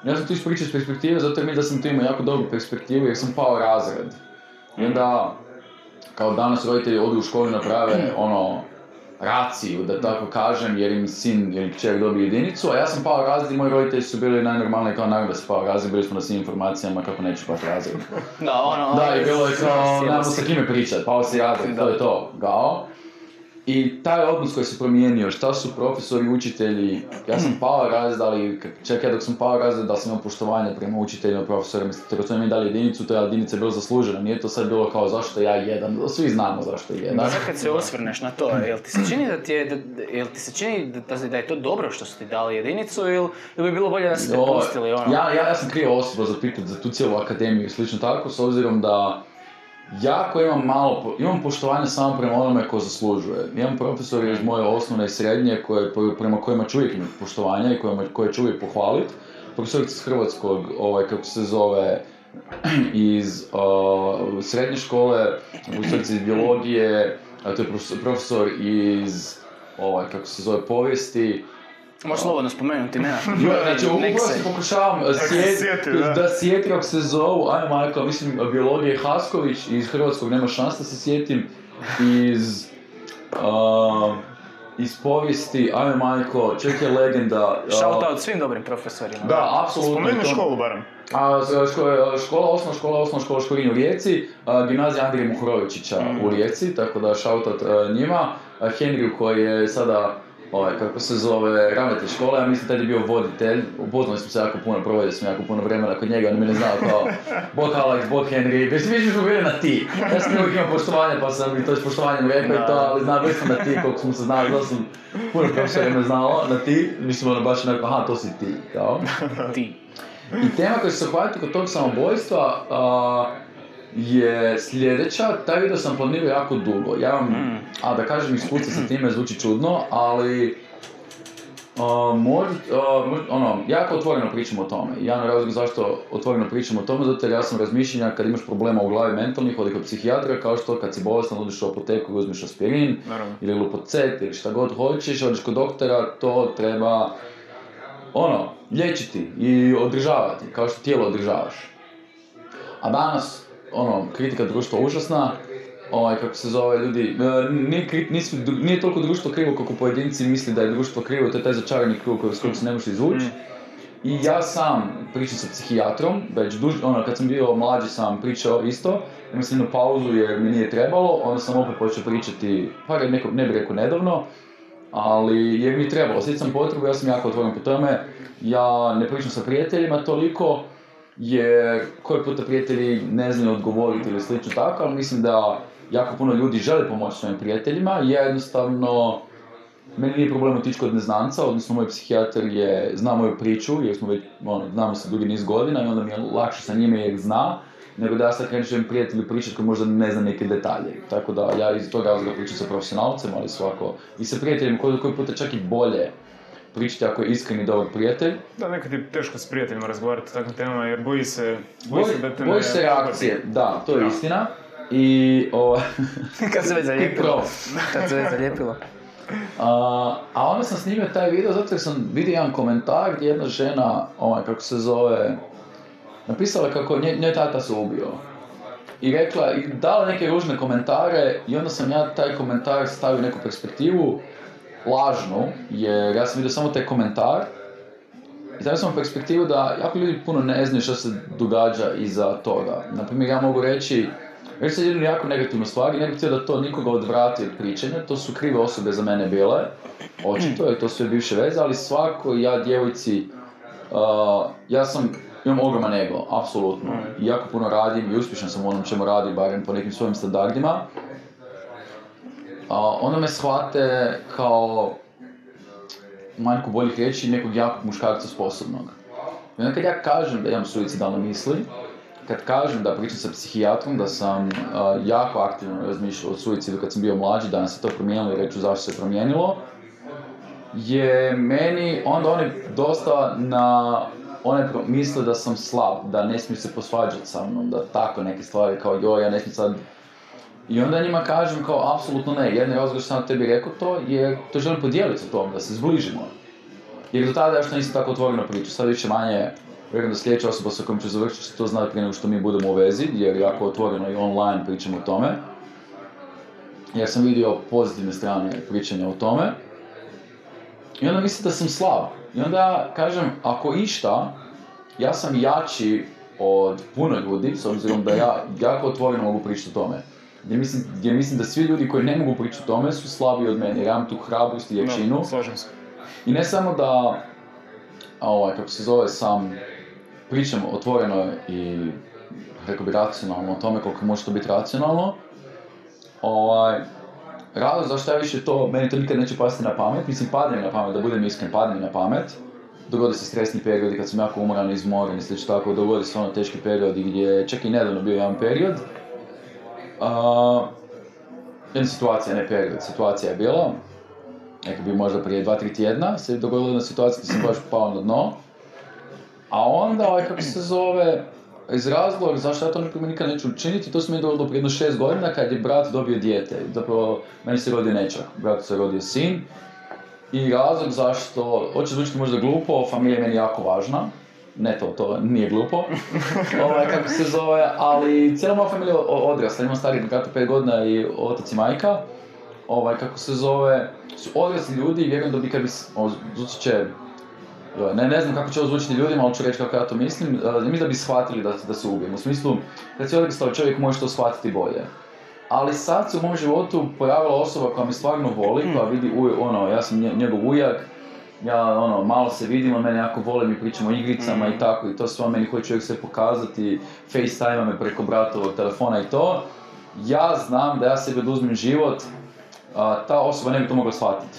Ja sam tu ispričao iz perspektive, zato jer mi da sam tu imao jako dobru perspektivu jer sam pao razred. I onda, kao danas roditelji odu u školu naprave ono, raciju, da tako kažem, jer im sin ili kćer dobije jedinicu, a ja sam pao razred i moji roditelji su bili najnormalniji kao naravno da se pao razred, bili smo na svim informacijama kako neću pati razred. Da, ono... Da, i bilo je kao, nemamo sa kime pričat, pao si razred, to je to, gao. I taj odnos koji se promijenio, šta su profesori, učitelji, ja sam pao razred, ali čak ja dok sam pao razred da sam imao poštovanje prema učiteljima, profesorima, tako su mi dali jedinicu, to je jedinica bila zaslužena, nije to sad bilo kao zašto ja jedan, svi znamo zašto je jedan. Sad kad se osvrneš na to, jel ti se čini da ti je, da, jel ti se čini da, da je to dobro što su ti dali jedinicu ili, ili bi bilo bolje da ste pustili ono? Ja, ja, ja sam kriva osoba za pitat za tu cijelu akademiju i slično tako, s obzirom da jako imam malo, imam poštovanje samo prema onome ko zaslužuje. Imam profesore iz moje osnovne i srednje koje, prema kojima ću uvijek imati poštovanja i kojima, koje ću uvijek pohvaliti. Profesorica iz Hrvatskog, ovaj, kako se zove, iz uh, srednje škole, profesorica iz biologije, to je profesor, profesor iz, ovaj, kako se zove, povijesti, Možeš slobodno spomenuti imena. Znači, upravo pokušavam sjeti, da. kako se zovu, aj majko, mislim, biologije Hasković, iz Hrvatskog nema šanse da se sjetim, iz, uh, iz povijesti, aj majko, čovjek je legenda. Shout out svim dobrim profesorima. Da, apsolutno. To- školu barem. A, s- ško- škola, osnovna škola, osnovna škola Škorinj u Rijeci, a, gimnazija Andrije Muhorovičića u Rijeci, tako da shoutout a, njima. A, Henriju koji je sada, ovaj, kako se zove, ravnatelj škole, ja mislim tad je bio voditelj, upoznali smo se jako puno, provodio sam jako puno vremena kod njega, on mene znao kao bog Alex, bog Henry, već mi smo bili na ti. Ja sam uvijek imao poštovanje, pa sam i to s poštovanjem rekao i to, ali znam, već sam na ti, koliko smo se znali, da sam puno profesora me znalo na ti, mislim ono baš onako, aha, to si ti, kao. Ti. I tema koja se uhvatiti kod tog samobojstva a, je sljedeća. Taj video sam planirao jako dugo. Ja vam, Mm. a da kažem iskustva sa time zvuči čudno, ali možda, a, možda- ono, jako otvoreno pričam o tome. Jedan razlog zašto otvoreno pričam o tome, zato jer ja sam razmišljenja kad imaš problema u glavi mentalnih, odi kod psihijatra, kao što kad si bolestan odiš u apoteku i uzmeš aspirin, Naravno. ili lupocet ili šta god hoćeš, odeš kod doktora, to treba ono, liječiti i održavati, kao što tijelo održavaš. A danas, ono, kritika društva užasna, ovaj, kako se zove, ljudi, e, nije, kri- nisu, nije toliko društvo krivo kako pojedinci misli da je društvo krivo, to je taj začarani krug koji- s kojeg se ne može izvući. I ja sam pričam sa psihijatrom, već duž, ono, kad sam bio mlađi sam pričao isto, imao sam jednu pauzu jer mi nije trebalo, onda sam opet počeo pričati, pa neko, ne bih rekao nedavno, ali jer mi je trebalo, sad sam potrebu, ja sam jako otvoren po tome, ja ne pričam sa prijateljima toliko, jer koji puta prijatelji ne znaju odgovoriti ili slično tako, ali mislim da jako puno ljudi žele pomoći svojim prijateljima, ja jednostavno, meni nije problem otići kod neznanca, odnosno moj psihijatar je, zna moju priču, jer smo već, ono, znamo se dugi niz godina i onda mi je lakše sa njime jer zna, nego da ja sad krenem prijatelju pričati koji možda ne zna neke detalje. Tako da ja iz tog razloga pričam sa profesionalcem, ali svako i sa prijateljem koji, koji puta čak i bolje pričati ako je iskreni dobar prijatelj. Da, nekad je teško s prijateljima razgovarati o takvim temama jer boji se, boji Boji, se da te boji ne se reakcije, da, to je Da. istina. I, o, Kad se već zalijepilo. Kad se već zalijepilo. A, a onda sam snimio taj video zato jer sam vidio jedan komentar gdje jedna žena, ovaj, kako se zove, napisala kako nje, njoj tata se ubio. I rekla, i dala neke ružne komentare i onda sam ja taj komentar stavio u neku perspektivu, lažnu, jer ja sam vidio samo taj komentar. I stavio sam u perspektivu da jako ljudi puno ne znaju što se događa iza toga. Naprimjer, ja mogu reći, reći sad jednu jako negativnu stvar i ne bih htio da to nikoga odvrati od pričanja, to su krive osobe za mene bile, očito, jer to su sve bivše veze, ali svako ja djevojci, uh, ja sam, imam ogroman ego, apsolutno, i jako puno radim i uspješan sam u onom čemu radim, barem po nekim svojim standardima, a onda me shvate kao manjku boljih riječi nekog jakog muškarca sposobnog. I onda kad ja kažem da imam suicidalne misli, kad kažem da pričam sa psihijatrom, da sam a, jako aktivno razmišljao o suicidu kad sam bio mlađi, danas se to promijenilo i reću zašto se promijenilo, je meni, onda oni dosta na one misle da sam slab, da ne smiju se posvađati sa mnom, da tako neke stvari kao joj, ja ne smijem sad i onda njima kažem kao, apsolutno ne, jedni razlog što sam tebi rekao to, jer to želim podijeliti sa tom, da se zbližimo. Jer do tada još nisam tako otvoreno pričao, sad više manje, vjerujem da sljedeća osoba sa kojom ću završiti će to znati prije nego što mi budemo u vezi, jer jako otvoreno i online pričamo o tome. Jer sam vidio pozitivne strane pričanja o tome. I onda mislim da sam slab. I onda kažem, ako išta, ja sam jači od puno ljudi, s obzirom da ja jako otvoreno mogu pričati o tome. Gdje mislim, gdje mislim da svi ljudi koji ne mogu pričati o tome su slabiji od mene, jer imam tu hrabrost i jačinu. Da, slažem se. I ne samo da, a ovaj, kako se zove, sam pričam otvoreno i rekao bi racionalno o tome koliko može to biti racionalno. Ovaj, razlog zašto ja više to, meni to nikad neće pasti na pamet, mislim padne mi na pamet, da budem iskren, padne mi na pamet. Dogodi se stresni periodi kad sam jako umoran, izmoran i slično tako, dogodi se ono teški periodi gdje čak i nedavno bio jedan period. A, jedna situacija, ne period, situacija je bila, neka bi možda prije 2-3 tjedna se dogodila jedna situacija gdje sam baš pao na dno. A onda, ovaj, kako se zove, iz razloga zašto ja to nikad nikad neću učiniti, to se mi je dogodilo prije jedno šest godina kad je brat dobio dijete. Zapravo, meni se rodio nečak, bratu se rodio sin. I razlog zašto, hoće zvučiti možda glupo, familija je meni jako važna. Ne to, to nije glupo. ovaj, kako se zove, ali cijela moja familija odrasla, imam stariji brata 5 godina i otac i majka. Ovaj, kako se zove, su odrasli ljudi i vjerujem da bi kad bi, zvučit će ne, ne znam kako će ovo zvučiti ljudima, ali ću reći kako ja to mislim. Uh, mislim da bi shvatili da, da se ubijem. U smislu, kad si odrastao čovjek možeš to shvatiti bolje. Ali sad se u mom životu pojavila osoba koja me stvarno voli, koja vidi, uj, ono, ja sam nje- njegov ujak, ja ono, malo se vidimo, mene jako vole, mi pričamo o igricama i tako, i to sve meni hoće uvijek sve pokazati, facetime me preko bratovog telefona i to. Ja znam da ja sebi oduzmem život, a, ta osoba ne bi to mogla shvatiti.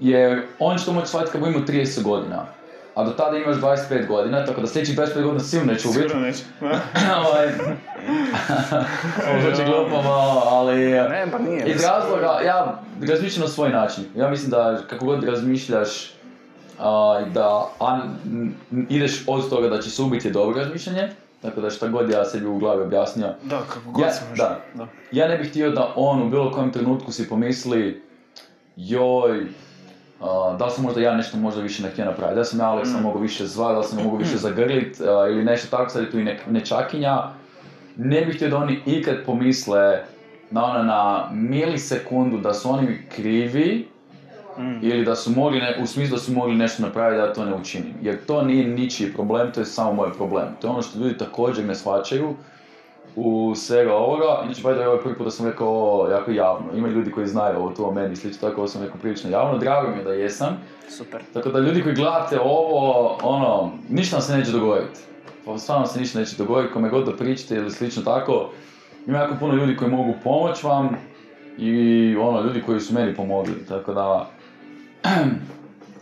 Jer on će to moći shvatiti kad bude imao 30 godina. A do tada imaš 25 godina, tako da sljedećih 25 godina sigurno neće ubiti. Sigurno neće. Ovaj, Ovo zvuči glupo malo, ali... Ne, pa nije. Iz razloga, ja razmišljam na svoj način. Ja mislim da kako god razmišljaš, a, da ideš od toga da će se ubiti je dobro razmišljanje, tako da šta god ja sebi u glavi objasnio, Da, kako god Ja- se može. da. da. ja ne bih htio da on u bilo kojem trenutku si pomisli joj, da li sam možda ja nešto možda više ne htio napraviti, da li sam ja Aleksa Mm. mogao više zvat, da li sam ga mogao više zagrlit a, ili nešto tako, sad je tu i nek, nečakinja. Ne bih htio da oni ikad pomisle na ono na milisekundu da su oni krivi Mm. ili da su mogli, ne, u smislu da su mogli nešto napraviti da ja to ne učinim. Jer to nije ničiji problem, to je samo moj problem. To je ono što ljudi također ne shvaćaju u svega ovoga. Inače, by the way, je prvi put da sam rekao ovo jako javno. Ima ljudi koji znaju ovo to o meni, slično tako ovo sam rekao prilično javno. Drago mi je da jesam. Super. Tako da ljudi koji gledate ovo, ono, ništa vam se neće dogoditi. Pa stvarno se ništa neće dogoditi, kome god da pričate ili slično tako. Ima jako puno ljudi koji mogu pomoći vam i ono, ljudi koji su meni pomogli, tako da...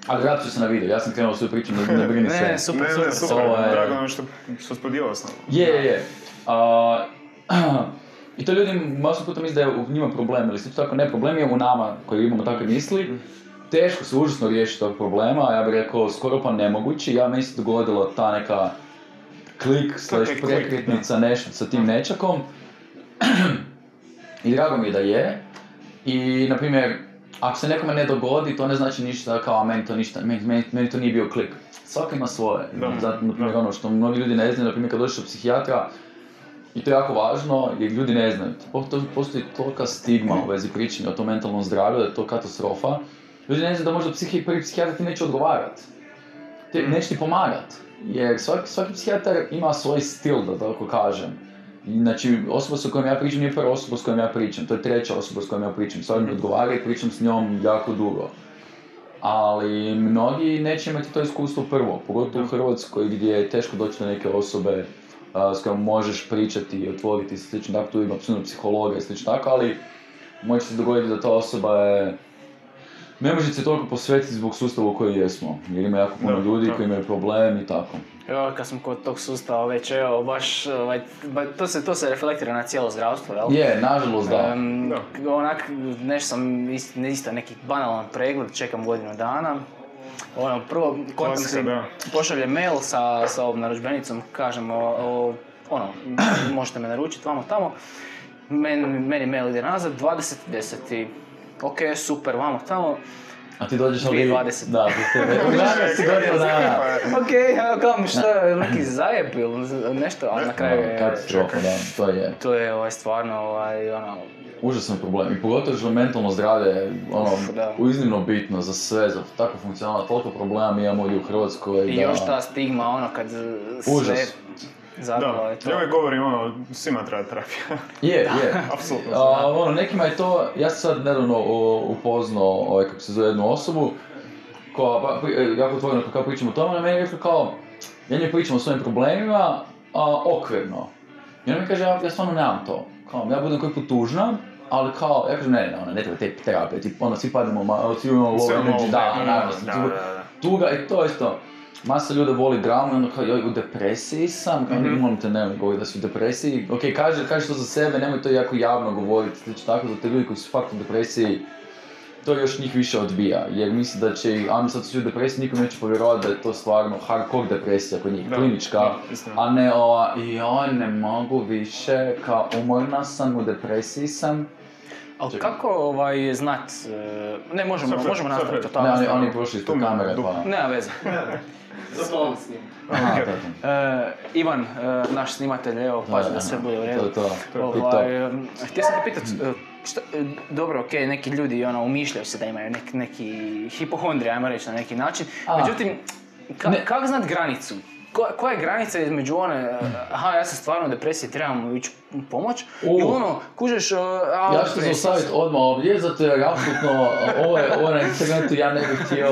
Ali vratit ću se na video, ja sam krenuo svoju priču, ne, ne brini se. Ne, super, Ne, super. super, Ovo je- drago nam što, što spodijela s nama. Je, je, je. A, I to ljudi masu puta misle da je u njima problem, ili slično tako, ne, problem je u nama koji imamo takve misli. Teško se užasno riješiti tog problema, ja bih rekao skoro pa nemogući. Ja meni se dogodilo ta neka klik, slash prekretnica, nešto sa tim nečakom. I drago mi je da je. I, na primjer, ako se nekome ne dogodi, to ne znači ništa kao, meni to ništa, meni, meni, meni to nije bio klik. Svako ima svoje. Zato, na primjer, ono što mnogi ljudi ne znaju, na primjer, kad dođeš do psihijatra, i to je jako važno, jer ljudi ne znaju. Posto- Postoji tolika stigma u vezi pričanja o tom mentalnom zdravlju, da je to katastrofa. Ljudi ne znaju da možda psihi, prvi psihijatar ti neće odgovarat. Ti, Mm. neće ti pomagat. Jer svaki, svaki psihijatar ima svoj stil, da tako kažem. Znači, osoba s kojom ja pričam nije prva osoba s kojom ja pričam, to je treća osoba s kojom ja pričam. Sad mi odgovara i pričam s njom jako dugo. Ali mnogi neće imati to iskustvo prvo, pogotovo u Hrvatskoj gdje je teško doći do neke osobe s kojom možeš pričati i otvoriti se slično, tako tu ima puno psihologa i slično tako, ali može se dogoditi da ta osoba je ne može se toliko posvetiti zbog sustava u kojem jesmo, jer ima jako puno ljudi koji imaju problem i tako. Evo, kad sam kod tog sustava već, evo, baš, ovaj, ba- to, se, to se reflektira na cijelo zdravstvo, jel? Je, nažalost da. Em, Da. onak, nešto sam ist, isto neki banalan pregled, čekam godinu dana. Ono, prvo, kontam Klasika, se, pošalje mail sa, sa ovom narudžbenicom, kažem, o, ono, možete me naručiti vamo tamo. Men, meni mail ide nazad, 20.10. Ok, super, vamo tamo. A ti dođeš ali... 2020. Da, ti godinu dana. Ok, evo kao mi šta, je neki zajeb ili nešto, ali na kraju je... Katastrofa, da, to je. To je ovaj, stvarno, ovaj, ono, Užasan problem. I pogotovo što mentalno zdravlje je ono, Uf, iznimno bitno za sve, za tako funkcionalno, toliko problema mi imamo ovdje u Hrvatskoj. I da... još ta stigma, ono, kad sve... Užas. Da, je to. ja uvijek govorim ono, svima treba terapija. Je, je. Apsolutno. A, ono, nekima je to, ja sam sad nedavno upoznao, ovaj, kako se zove, jednu osobu, koja, pa, e, jako otvoreno kako pričamo o tome, na meni je rekla kao, ja njoj pričam o svojim problemima, a, okvirno. I ona mi kaže, ja, ja stvarno nemam to. Kao, ja budem koji put tužna, ali kao, ja kažem, ne, ne, ona, ne treba te terapije, ti, ono, svi pademo, ma, svi imamo low ono, energy, da, naravno, tuga, da, da. tuga, i to isto. Masa ljude voli dramu i onda kao, joj, u depresiji sam, kao, Mhm. molim te, nemoj govoriti da si u depresiji. Ok, kaže, kaže to za sebe, nemoj to jako javno govoriti, slično tako za te ljudi koji su fakt u depresiji, to još njih više odbija, jer misli da će, ih, a mi sad su u depresiji, nikom neće povjerovati da je to stvarno hardcore depresija kod njih, Da, klinička, da, a ne ova, joj, ne mogu više, kao umorna sam, u depresiji sam. Ali kako ovaj, znat, e, ne možemo, Sad- možemo nastaviti to Ne, tamo. oni, oni prošli mi- kamere, pa... Nema veze. Ok. to, to. E, Ivan, e, naš snimatelj, evo, pazi da sve bude u redu. To je to. Ovaj, em, htio sam te pitat, šta, dobro, ok, neki ljudi ono, umišljaju se da imaju nek, neki hipohondri, ajmo reći na neki način. A. Međutim, ka, Ne. kako znat granicu? Ko, koja je granica između one, e, aha, ja sam stvarno u depresiji, trebam ići pomoć, U. i ono, kužeš, e, a, Ja ću se zaustaviti sam. odmah ovdje, zato jer apsolutno ovo je, ovo na internetu ja ne bih htio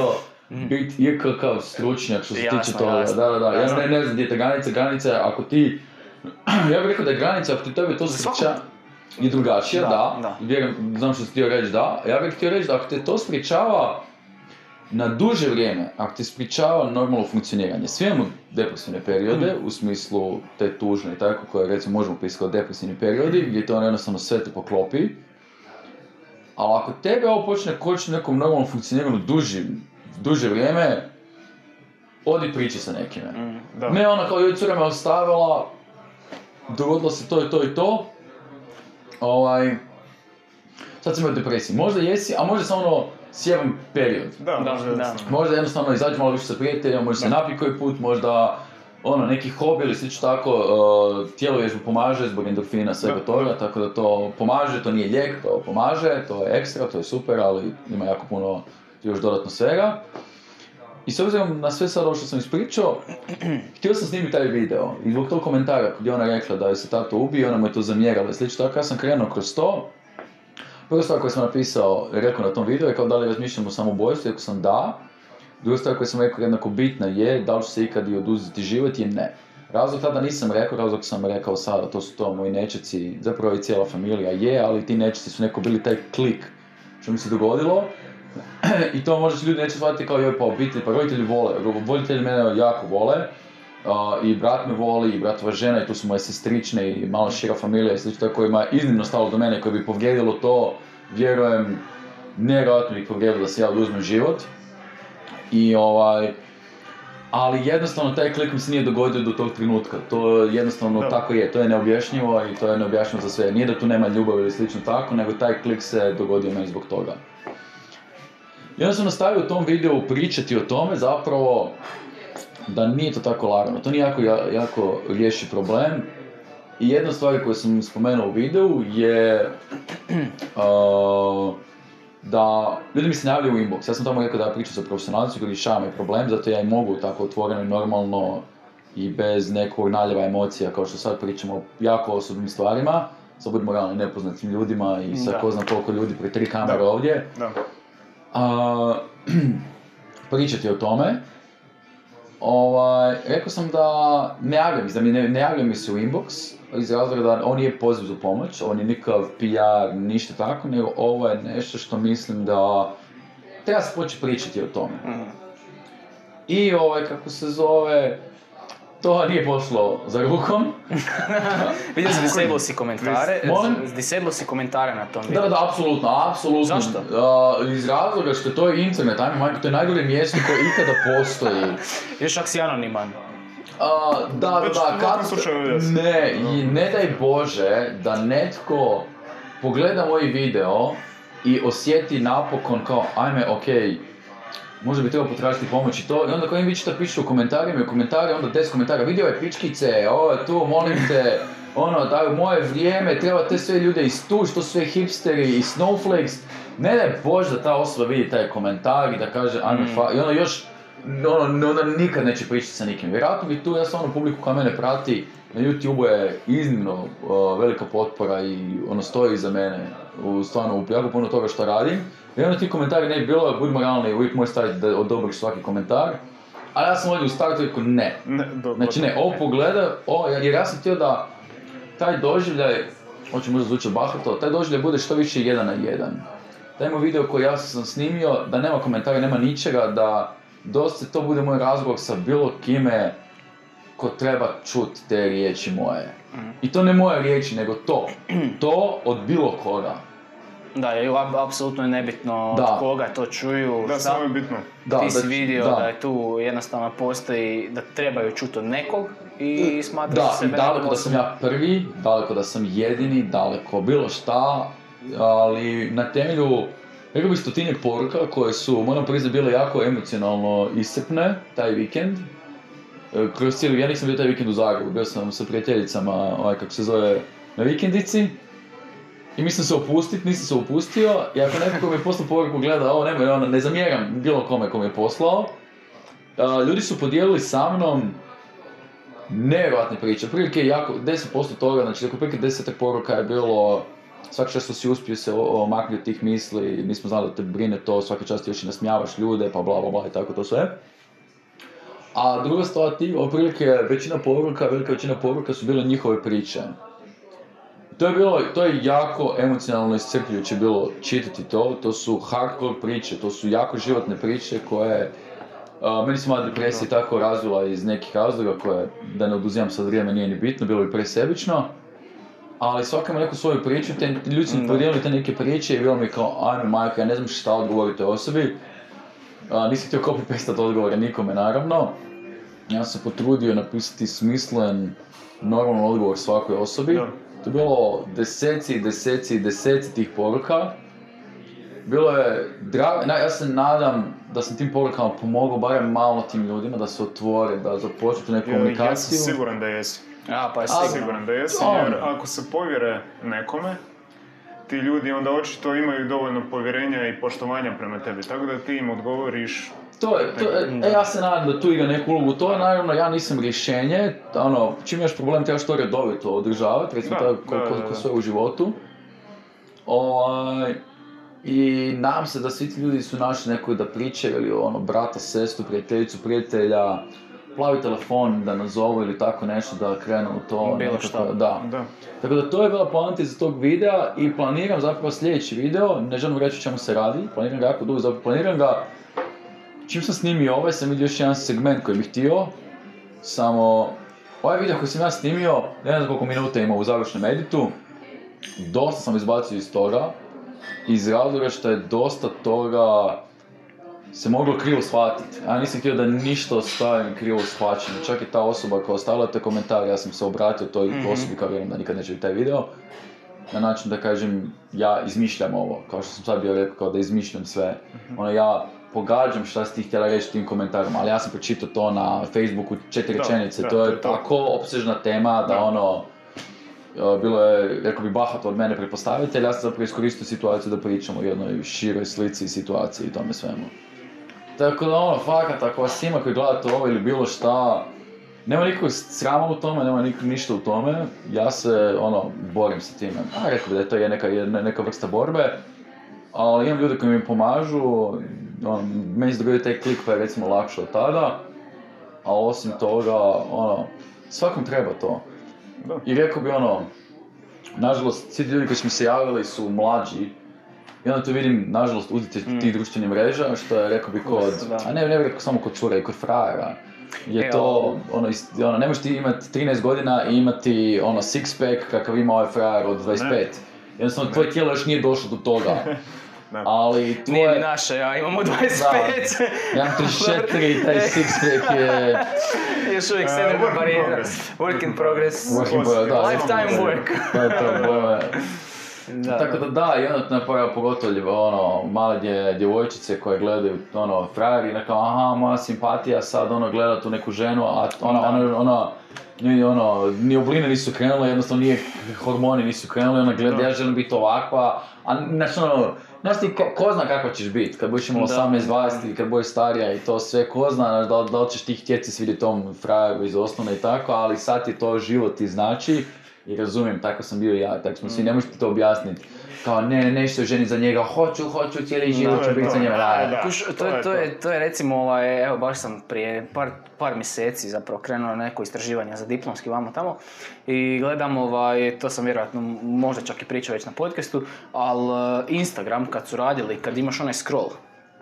biti ikakav stručnjak što se Jasno, tiče toga. jasno, Da, da, da. Ja ne, ne znam gdje je ta granica, granica je ako ti, ja bih rekao da je granica ako ti tebe to sprečava, je drugačija, Da, da, da. Vjerujem, znam što si htio reći, da. Ja bih htio reći da ako te to sprečava na duže vrijeme, ako te sprečava normalno funkcioniranje, svi imamo depresivne periode, u smislu te tužne i tako, koje recimo možemo pisati kao depresivni periodi, gdje to jednostavno sve te poklopi. Ali ako tebe ovo počne kočiti nekom normalnom funkcioniranju duži, duže vrijeme, odi priči sa nekime. Mm. Da. Ne ona kao joj cura me ostavila, dogodilo se to i to i to. Ovaj, sad sam imao depresiju. Možda jesi, a možda samo ono sjevan period. Da, Da, možda da. jednostavno. Možda jednostavno izađi malo više sa prijateljima, možda se napi koji put, možda ono, neki hobi ili slično tako, uh, tijelo vježbu pomaže zbog endorfina, svega Da, toga, tako da to pomaže, to nije lijek, to pomaže, to je ekstra, to je super, ali ima jako puno još dodatno svega. I s obzirom na sve sad ovo što sam ispričao, htio sam snimiti taj video i zbog tog komentara gdje ona rekla da je se tato ubio, ona mu je to zamjerala i slično tako, ja sam krenuo kroz to. Prva stvar koju sam napisao, rekao na tom videu je kao da li razmišljam o samobojstvu, rekao sam da. Druga stvar koju sam rekao jednako bitna je da li će se ikad i oduzeti život je ne. Razlog tada nisam rekao, razlog sam rekao sada, to su to moji nečeci, zapravo i cijela familija je, ali ti nečeci su neko bili taj klik što mi se dogodilo. I to možda ljudi neće shvatiti kao joj pa obitelj, pa roditelji vole, roditelji mene jako vole. A, I brat me voli, i bratova žena, i tu su moje sestrične i malo šira familija i slično tako kojima je iznimno stalo do mene, koje bi povrijedilo to, vjerujem, nevjerojatno bi povrijedilo da se ja oduzmem život. I ovaj, ali jednostavno taj klik mi se nije dogodio do tog trenutka. To jednostavno Da. tako je, to je neobjašnjivo i to je neobjašnjivo za sve. Nije da tu nema ljubavi ili slično tako, nego taj klik se dogodio meni zbog toga. I onda sam nastavio u tom videu pričati o tome zapravo da nije to tako lagano. To nije jako, ja- jako riješi problem. I jedna stvar koju sam spomenuo u videu je uh, da ljudi mi se javljaju u inbox. Ja sam tamo rekao da ja pričam sa profesionalcima koji rješavaju problem, zato ja i mogu tako otvoreno i normalno i bez nekog naljeva emocija, kao što sad pričamo o jako osobnim stvarima, sa budimo realni nepoznatim ljudima i sa ko znam koliko ljudi pri tri kamere ovdje Da. a, pričati o tome. Ovaj, rekao sam da ne javljam, mi da mi ne, ne javlja mi se u inbox, iz razloga da on nije poziv za pomoć, on je nikakav PR, ništa tako, nego ovo je nešto što mislim da treba se početi pričati o tome. Mhm. I ovaj, kako se zove, to nije pošlo za rukom. Vidio sam disable si komentare, Molim? si komentare na tom Da, videu. da, da, apsolutno, apsolutno. Zašto? A, iz razloga što to je internet, ajme majko, to je najgore mjesto koje ikada postoji. Još ako si anoniman. Da, da, da, jest. Ne, i ne daj Bože da netko pogleda moj video i osjeti napokon kao, ajme, okej, možda bi trebao potražiti pomoć i to, i onda koji vi čita pišu u komentarima i u komentare, onda 10 komentara, vidio je pičkice, ovo je tu, molim te, ono, da u moje vrijeme treba te sve ljude istući, to su sve hipsteri i snowflakes, ne daj Bože da ta osoba vidi taj komentar i da kaže, ajme, Mm. fa, i ono još, ono, ona nikad neće pričati sa nikim. Vjerojatno bi tu, ja stvarno publiku koja mene prati, na YouTube je iznimno uh, velika potpora i ono stoji iza mene u stvarno u jako puno toga što radim. I onda ti komentari ne bi bilo, budimo realni, uvijek možeš staviti da odobriš svaki komentar. A ja sam ovdje u startu rekao ne. Ne, do- Znači ne, ovo pogledaj, ovo, jer ja sam htio da taj doživljaj, hoće možda zvučati bahato, taj doživljaj bude što više jedan na jedan. Da ima video koji ja sam snimio, da nema komentara, nema ničega, da dosta to bude moj razgovor sa bilo kime ko treba čut te riječi moje. I to ne moje riječi, nego to. To od bilo koga. Da, je apsolutno je nebitno Da. od koga to čuju, Da, šta- samo je bitno. Da, ti si da- vidio da. da. je tu jednostavno postoji, da trebaju čuti od nekog i smatraš Da, i sebe daleko nekom da sam ja prvi, daleko da sam jedini, daleko bilo šta, ali na temelju, rekao bih stotinjak poruka koje su, moram priznati, bile jako emocionalno iscrpne taj vikend. E, Kroz cijeli, ja nisam bio taj vikend u Zagrebu, bio sam sa prijateljicama, ovaj, kako se zove, na vikendici. I mislim se opustit, nisam se opustio, i ako neko ko mi je poslao poruku gleda ovo, nemoj, ono, ne zamjeram bilo kome ko mi je poslao. A, ljudi su podijelili sa mnom nevjerojatne priče. Prilike jako, 10% toga, znači oko prilike 10 poruka je bilo svaki čas si uspio se o- omaknuti od tih misli, nismo znali da te brine to, svaki čas ti još i nasmijavaš ljude, pa bla bla bla i tako to sve. A druga stvar ti, otprilike većina poruka, velika većina poruka su bile njihove priče. To je bilo, to je jako emocionalno iscrpljujuće bilo čitati to, to su hardcore priče, to su jako životne priče koje a, meni se moja depresija tako razvila iz nekih razloga koje, da ne oduzimam sad vrijeme, nije ni bitno, bilo bi presebično. Ali svaka ima neku svoju priču, te ljudi su podijelili te neke priče i bilo mi kao, ajme majka, ja ne znam šta odgovoriti toj osobi. A, nisam htio copy-pastat odgovore nikome, naravno. Ja sam se potrudio napisati smislen, normalan odgovor svakoj osobi. To je bilo deseci i deseci i deseci tih poruka. Bilo je drago, na, ja se nadam da sam tim porukama pomogao barem malo tim ljudima da se otvore, da započnu tu neku Ja, ja komunikaciju. sam siguran da jesi. A, pa sigurno. Siguran da jesi, jer ako se povjere nekome, ti ljudi onda očito imaju dovoljno povjerenja i poštovanja prema tebi, tako da ti im odgovoriš To to je, e, ja se nadam da tu igra neku ulogu, to naravno, ja nisam rješenje, ono, čim imaš problem trebaš to redovito održavati, recimo Da, tako ko, da, ko- da, ko da. sve u životu. Ovaj, I nadam se da svi ti ljudi su našli nekog da pričaju ili ono, brata, sestru, prijateljicu, prijatelja, plavi telefon da nazovu ili tako nešto da krenu u to. Bilo nekako, šta. Da. da. Tako da to je bila poanta iz tog videa i planiram zapravo sljedeći video, ne želim reći o čemu se radi, planiram ga jako dugo, zapravo planiram ga, čim sam snimio ovaj sam vidio još jedan segment koji bih htio, samo ovaj video koji sam ja snimio, ne znam koliko minuta ima u završnom editu, dosta sam izbacio iz toga, iz razloga što je dosta toga se moglo krivo shvatiti. Ja nisam htio da ništa ostavim krivo shvaćeno. Čak i ta osoba koja ostavila te komentare, ja sam se obratio toj Mhm. osobi kao vjerujem da nikad neće vidjeti taj video. Na način da kažem, ja izmišljam ovo, kao što sam sad bio rekao, kao da izmišljam sve. Ono, ja pogađam šta si ti htjela reći tim komentarom, ali ja sam pročitao to na Facebooku četiri rečenice. to je tako opsežna tema da ono, e, bilo je, rekao bi, bahato od mene pretpostaviti, ali ja sam zapravo iskoristio situaciju da pričam o jednoj široj slici situaciji i tome svemu. Tako da ono, fakat, ako vas ima koji gledate ovo ili bilo šta, nema nikakvog srama u tome, nema nik- ništa u tome, ja se, ono, borim sa time. A, rekao bi da je to je neka, neka vrsta borbe, ali imam ljude koji mi pomažu, ono, meni se dogodio taj klik pa je recimo lakše od tada, a osim toga, ono, svakom treba to. Da. I rekao bi ono, nažalost, svi ti ljudi koji su mi se javili su mlađi, i onda tu vidim, nažalost, utjecaj Mm. tih društvenih mreža, što je, rekao bi, kod, Da. a ne, ne bih rekao samo kod cura, i kod frajera. Je E, to, ono, ist- ono, ne možeš ti imati 13 godina i imati, ono, six pack kakav ima ovaj frajer od 25. Jednostavno, tvoje tijelo još nije došlo do toga. Da. Ali Nije ni tvoje... naše, ja imamo 25. Ja imam 34 i taj six pack je... Još uvijek E, sedem work in progress. Work in progress. Work in progress, da. Lifetime work. To je to, bojme. Da, Tako da da, i onda te napravio pogotovo ono, male dje, djevojčice koje gledaju, ono, frajeri, neka, aha, moja simpatija sad, ono, gleda tu neku ženu, a ona, ona, ona, ni, ono, ni obline nisu krenule, jednostavno nije, hormoni nisu krenuli, ona gleda, Da. ja želim biti ovakva, a, znači, ono, Znaš ti, ko, ko zna kako ćeš biti, kad budeš imala Da. 18, 20, kad budeš starija i to sve, ko zna, znaš, da, da li ćeš ti htjeti se svidjeti tom frajeru iz osnovne i tako, ali sad ti to život ti znači i razumijem, tako sam bio i ja, tako smo svi, ne možeš ti to objasniti. Kao, ne, ne, neću se ženiti za njega, hoću, hoću, cijeli život to ću je biti za njega. Da, Da, da. Kuš, to, to je, to, to. je, to je recimo, ovaj, evo baš sam prije par, par mjeseci zapravo krenuo na neko istraživanje za diplomski vamo tamo i gledam, ovaj, to sam vjerojatno možda čak i pričao već na podcastu, ali Instagram kad su radili, kad imaš onaj scroll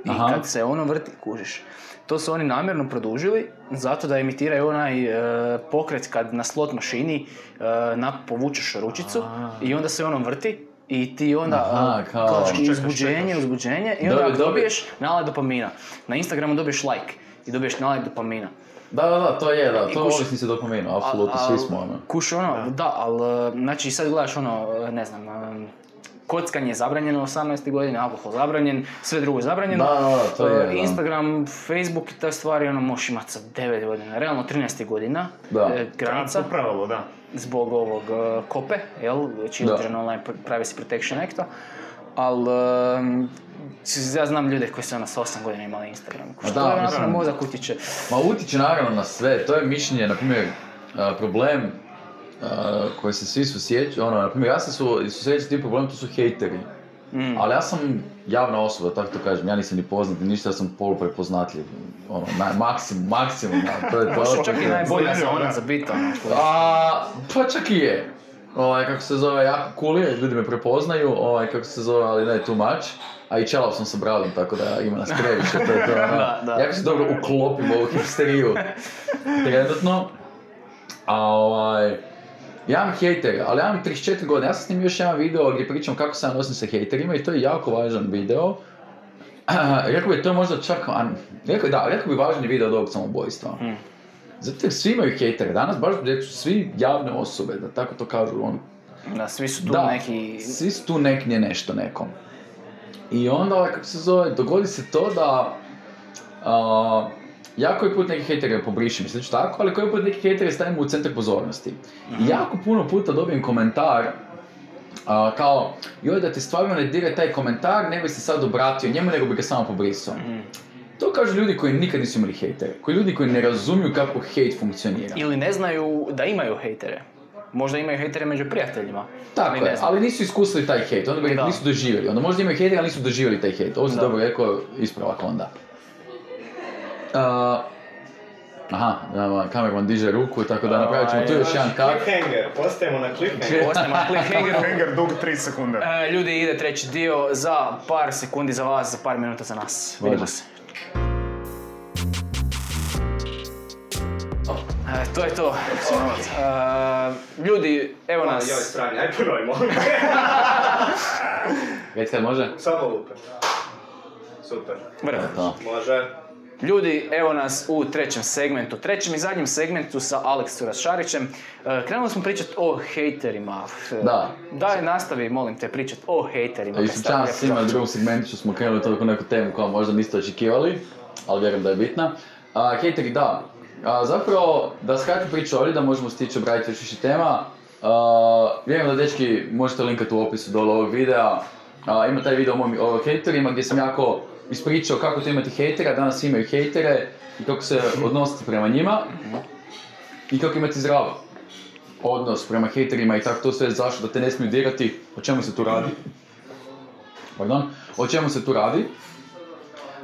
i Aha. kad se ono vrti, kužiš, to su oni namjerno produžili zato da imitiraju onaj e, pokret kad na slot mašini e, na, povučeš ručicu i onda se ono vrti i ti onda Aha, e, kao- uzbuđenje, uzbuđenje i onda dobiješ nalaj dopamina. Na Instagramu dobiješ like i dobiješ nalaj dopamina. da, da, da, to je, da, I to kuš- ovisni se dopaminu, apsolutno, svi smo, ono. Kuš ono, da, ali znači sad gledaš ono, ne znam, e, kockanje je zabranjeno 18 godina, alkohol zabranjen, sve drugo je zabranjeno. Da, da, da, to je, E, da. Instagram, Facebook i te stvari ono možeš imati sa 9 godina, realno 13 godina, Da. e, granica Po pravilu, da. zbog ovog e, kope, jel, Children Online Privacy Protection Acta, ali ja znam ljude koji su ono sa 8 godina imali Instagram. Ma Što da, je na mozak utječe. Ma utječe naravno na sve, to je mišljenje, na primjer, problem a, koji se svi susjećaju, ono, na primjer, ja se su, susjećam s tim problemom, to su hejteri. Mm. Ali ja sam javna osoba, tako to kažem, ja nisam ni poznat, ni ništa, ja sam poluprepoznatljiv. Ono, na, maksimum, maksimum, to je to. Možda čak i najbolja zona da. za bit, ono. A, pa čak i je. Ovaj, kako se zove, jako cool je, ljudi me prepoznaju, ovaj, kako se zove, ali ne too much. A i čelav sam sa bradom, tako da ima nas previše, to je to, ono. Da, da. Jako se dobro uklopim u ovu hipsteriju, trenutno. A ovaj, ja imam hejtere, ali ja imam 34 godine, ja sam snimio još jedan video gdje pričam kako se ja nosim sa hejterima i to je jako važan video. rekao bi to je možda čak, a, rekao, da, rekao bi važniji video od ovog samobojstva. Mm. Zato jer svi imaju hejtere, danas baš su svi javne osobe, da tako to kažu, on, Da, svi su tu da, neki... svi su tu neknje nešto nekom. I onda, ovaj, kako se zove, dogodi se to da, a, ja koji put neki hejtere pobrišem, mislim ću tako, ali koji put neki hejtere stavimo u centar pozornosti. I jako puno puta dobijem komentar, a, kao, joj da ti stvarno ne dire taj komentar, ne bi se sad obratio njemu, nego bi ga samo pobrisao. Mm. To kažu ljudi koji nikad nisu imali hejtere, koji ljudi koji ne razumiju kako hejt funkcionira. Ili ne znaju da imaju hejtere. Možda imaju hejtere među prijateljima. Tako ali je, ali nisu iskusili taj hejt, onda bi nisu doživjeli. Onda možda imaju hejt, ali nisu doživjeli taj hejt. Ovo si Da. dobro rekao, ispravak onda. Uh, aha, kamerman diže ruku, tako da napravit ćemo tu još jedan kak. Cliffhanger, postajemo na cliffhanger. Ostajemo na cliffhangeru. Hanger dug 3 sekunde. E, ljudi, ide treći dio za par sekundi za vas, za par minuta za nas. Vidimo se. E, to je to. E, ljudi, evo Joj, nas. strani, aj probajmo. Već kad može? Samo lupe. Super. Vrlo. To. Može. Ljudi, evo nas u trećem segmentu, trećem i zadnjem segmentu sa Aleksom Šarićem. E, krenuli smo pričati o hejterima. E, Da. Daj, nastavi, molim te, pričati o hejterima. Ispričavam se svima drugom segmentu što smo krenuli toliko neku temu koja možda niste očekivali, ali vjerujem da je bitna. A, hejteri, da. A, zapravo, da skratim priču ovdje, da možemo stići obraditi još više tema. A, vjerujem da dečki možete linkati u opisu dole ovog videa. A, ima taj video o mojim o hejterima gdje sam jako ispričao kako to imati hejtera, danas imaju hejtere i kako se odnositi prema njima i kako imati zdrav odnos prema hejterima i tako to sve zašto da te ne smiju dirati, o čemu se tu radi. Pardon, o čemu se tu radi.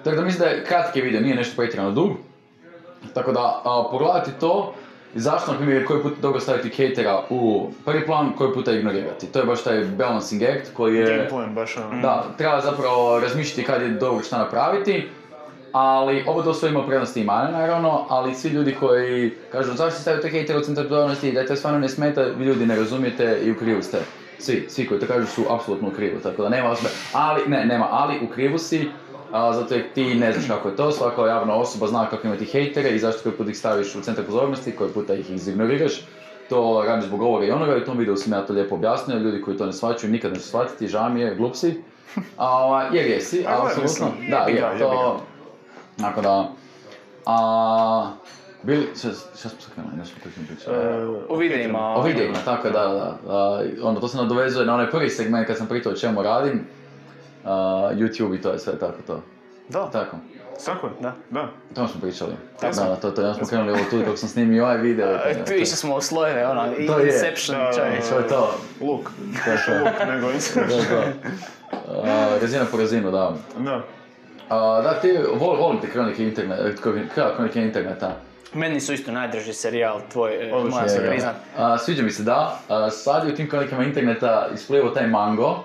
Tako da mislim da je kratki video, nije nešto pretjerano dug. Tako da a, to i zašto, na primjer, koji put dobro staviti hejtera u prvi plan, koji puta ignorirati. To je baš taj balancing act koji je... Game plan, baš ono. Da, treba zapravo razmišljati kad je dobro šta napraviti, ali ovo do sve ima prednosti i mane naravno, ali svi ljudi koji kažu zašto stavite hejtere u centar pozornosti, da to stvarno ne smeta, vi ljudi ne razumijete i u krivu ste. Svi, svi koji to kažu su apsolutno u krivu, tako da nema osme, ali, ne, nema, ali u krivu si, a, zato jer ti ne znaš kako je to, svaka javna osoba zna kako imati hejtere i zašto koji put ih staviš u centar pozornosti, koji puta ih izignoriraš. To radiš zbog ovoga i onoga i u tom videu sam ja to lijepo objasnio, ljudi koji to ne shvaćaju nikad neće shvatiti, žao mi je, glup si. A, ovaj, jer jesi, A, apsolutno. mislim, Da, je, jebi to... Tako da... A, bili, šta, šta smo se krenuli, nešto što sam pričao? E, O videima. O videima, tako da, da. A, onda to se nadovezuje na onaj prvi segment kad sam pitao o čemu radim. A, YouTube i to je sve tako to. Da, Tako. Tako je. Da. Da. To smo pričali. Tako. Da, da, to, to, ja smo krenuli ovo tu dok sam snimio ovaj video. i to je- E, Tu išli smo u slojeve, ono, i To je. Inception, Da, čovječ. To je to. Luk. To je to. Nego To Inception. je to. A, razina po razinu, da. Da. A, da, ti vol, volim te kronike interneta, kronike interneta. Meni su isto najdraži serijal tvoj, e, Odlično. moja se priznat. a, sviđa mi se da, a, sad je u tim kronikama interneta isplivao taj mango.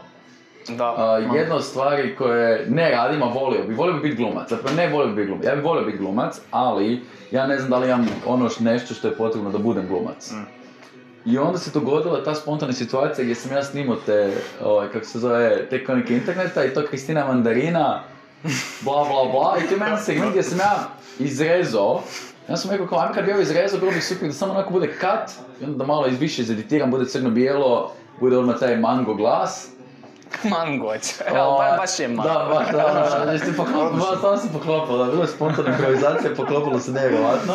Da. A, jedna od stvari koje ne radim, a volio bi, volio bi biti glumac. Zapravo ne volio bi biti glumac, ja bi volio biti glumac, ali ja ne znam da li imam ono š- nešto što je potrebno da budem glumac. I onda se dogodila ta spontana situacija gdje sam ja snimao te, ovaj, kako se zove, te kronike interneta i to Kristina Mandarina, bla bla bla, i to je meni segment gdje sam ja izrezao, ja sam rekao kao, ajme kad bi ovo izrezao, bilo bi super da samo onako bude cut, i onda da malo više izeditiram, bude crno-bijelo, bude odmah taj mango glas. Mango, čovječ. Evo, ba- baš je mango. Da, baš, da, da, da, poklopilo, stvarno se poklopilo, da, bilo je spontana improvizacija, poklopilo se nevjerojatno.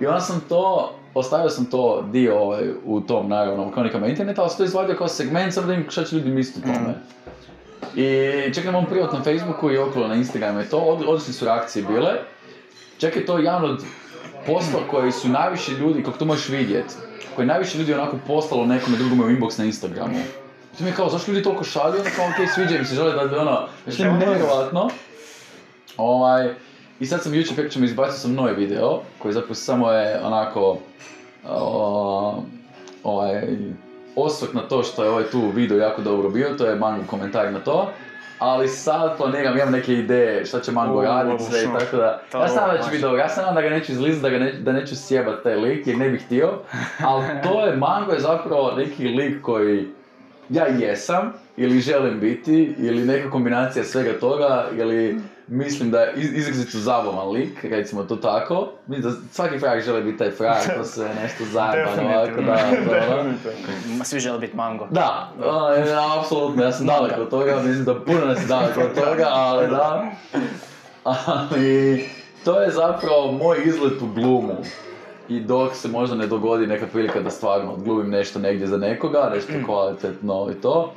I onda sam to, ostavio sam to dio ovaj, u tom, naravno, u kronikama interneta, ali sam to izvadio kao segment, samo da im šta će ljudi misliti o tome. I čak na mom privatnom Facebooku i okolo na Instagramu je to, od, odlične su reakcije bile. Je to jedan od posla koji su najviše ljudi, kako to možeš vidjeti, koji najviše ljudi onako poslalo nekome drugome u inbox na Instagramu. I to mi kao, zašto ljudi toliko šalju, onda kao, ok, sviđa im se, žele da bi ono, znači je nevjerojatno. Ovaj, I sad sam jučer prekričem izbacio sam novi video, koji zapravo samo je onako, o, ovaj, osvrt na to što je ovaj tu video jako dobro bio, to je mango komentar na to. Ali sad planiram, imam neke ideje šta će Mango raditi sve i tako da. Ja znam da će biti dobro, ja znam da ga neću izlizati, da, ga ne, da neću sjebat taj lik jer ne bih htio. Ali to je, Mango je zapravo neki lik koji ja jesam, ili želim biti, ili neka kombinacija svega toga, ili mislim da je iz- izrazito zabavan lik, recimo to tako. Mislim da svaki frajer želi biti taj frajer, to sve nešto zajebano ovako, da, da, Svi žele biti mango. Da, a, apsolutno, ja sam daleko od toga, mislim da puno nas je daleko od toga, ali da. Ali, to je zapravo moj izlet u glumu. I dok se možda ne dogodi neka prilika da stvarno odglumim nešto negdje za nekoga, nešto kvalitetno i to,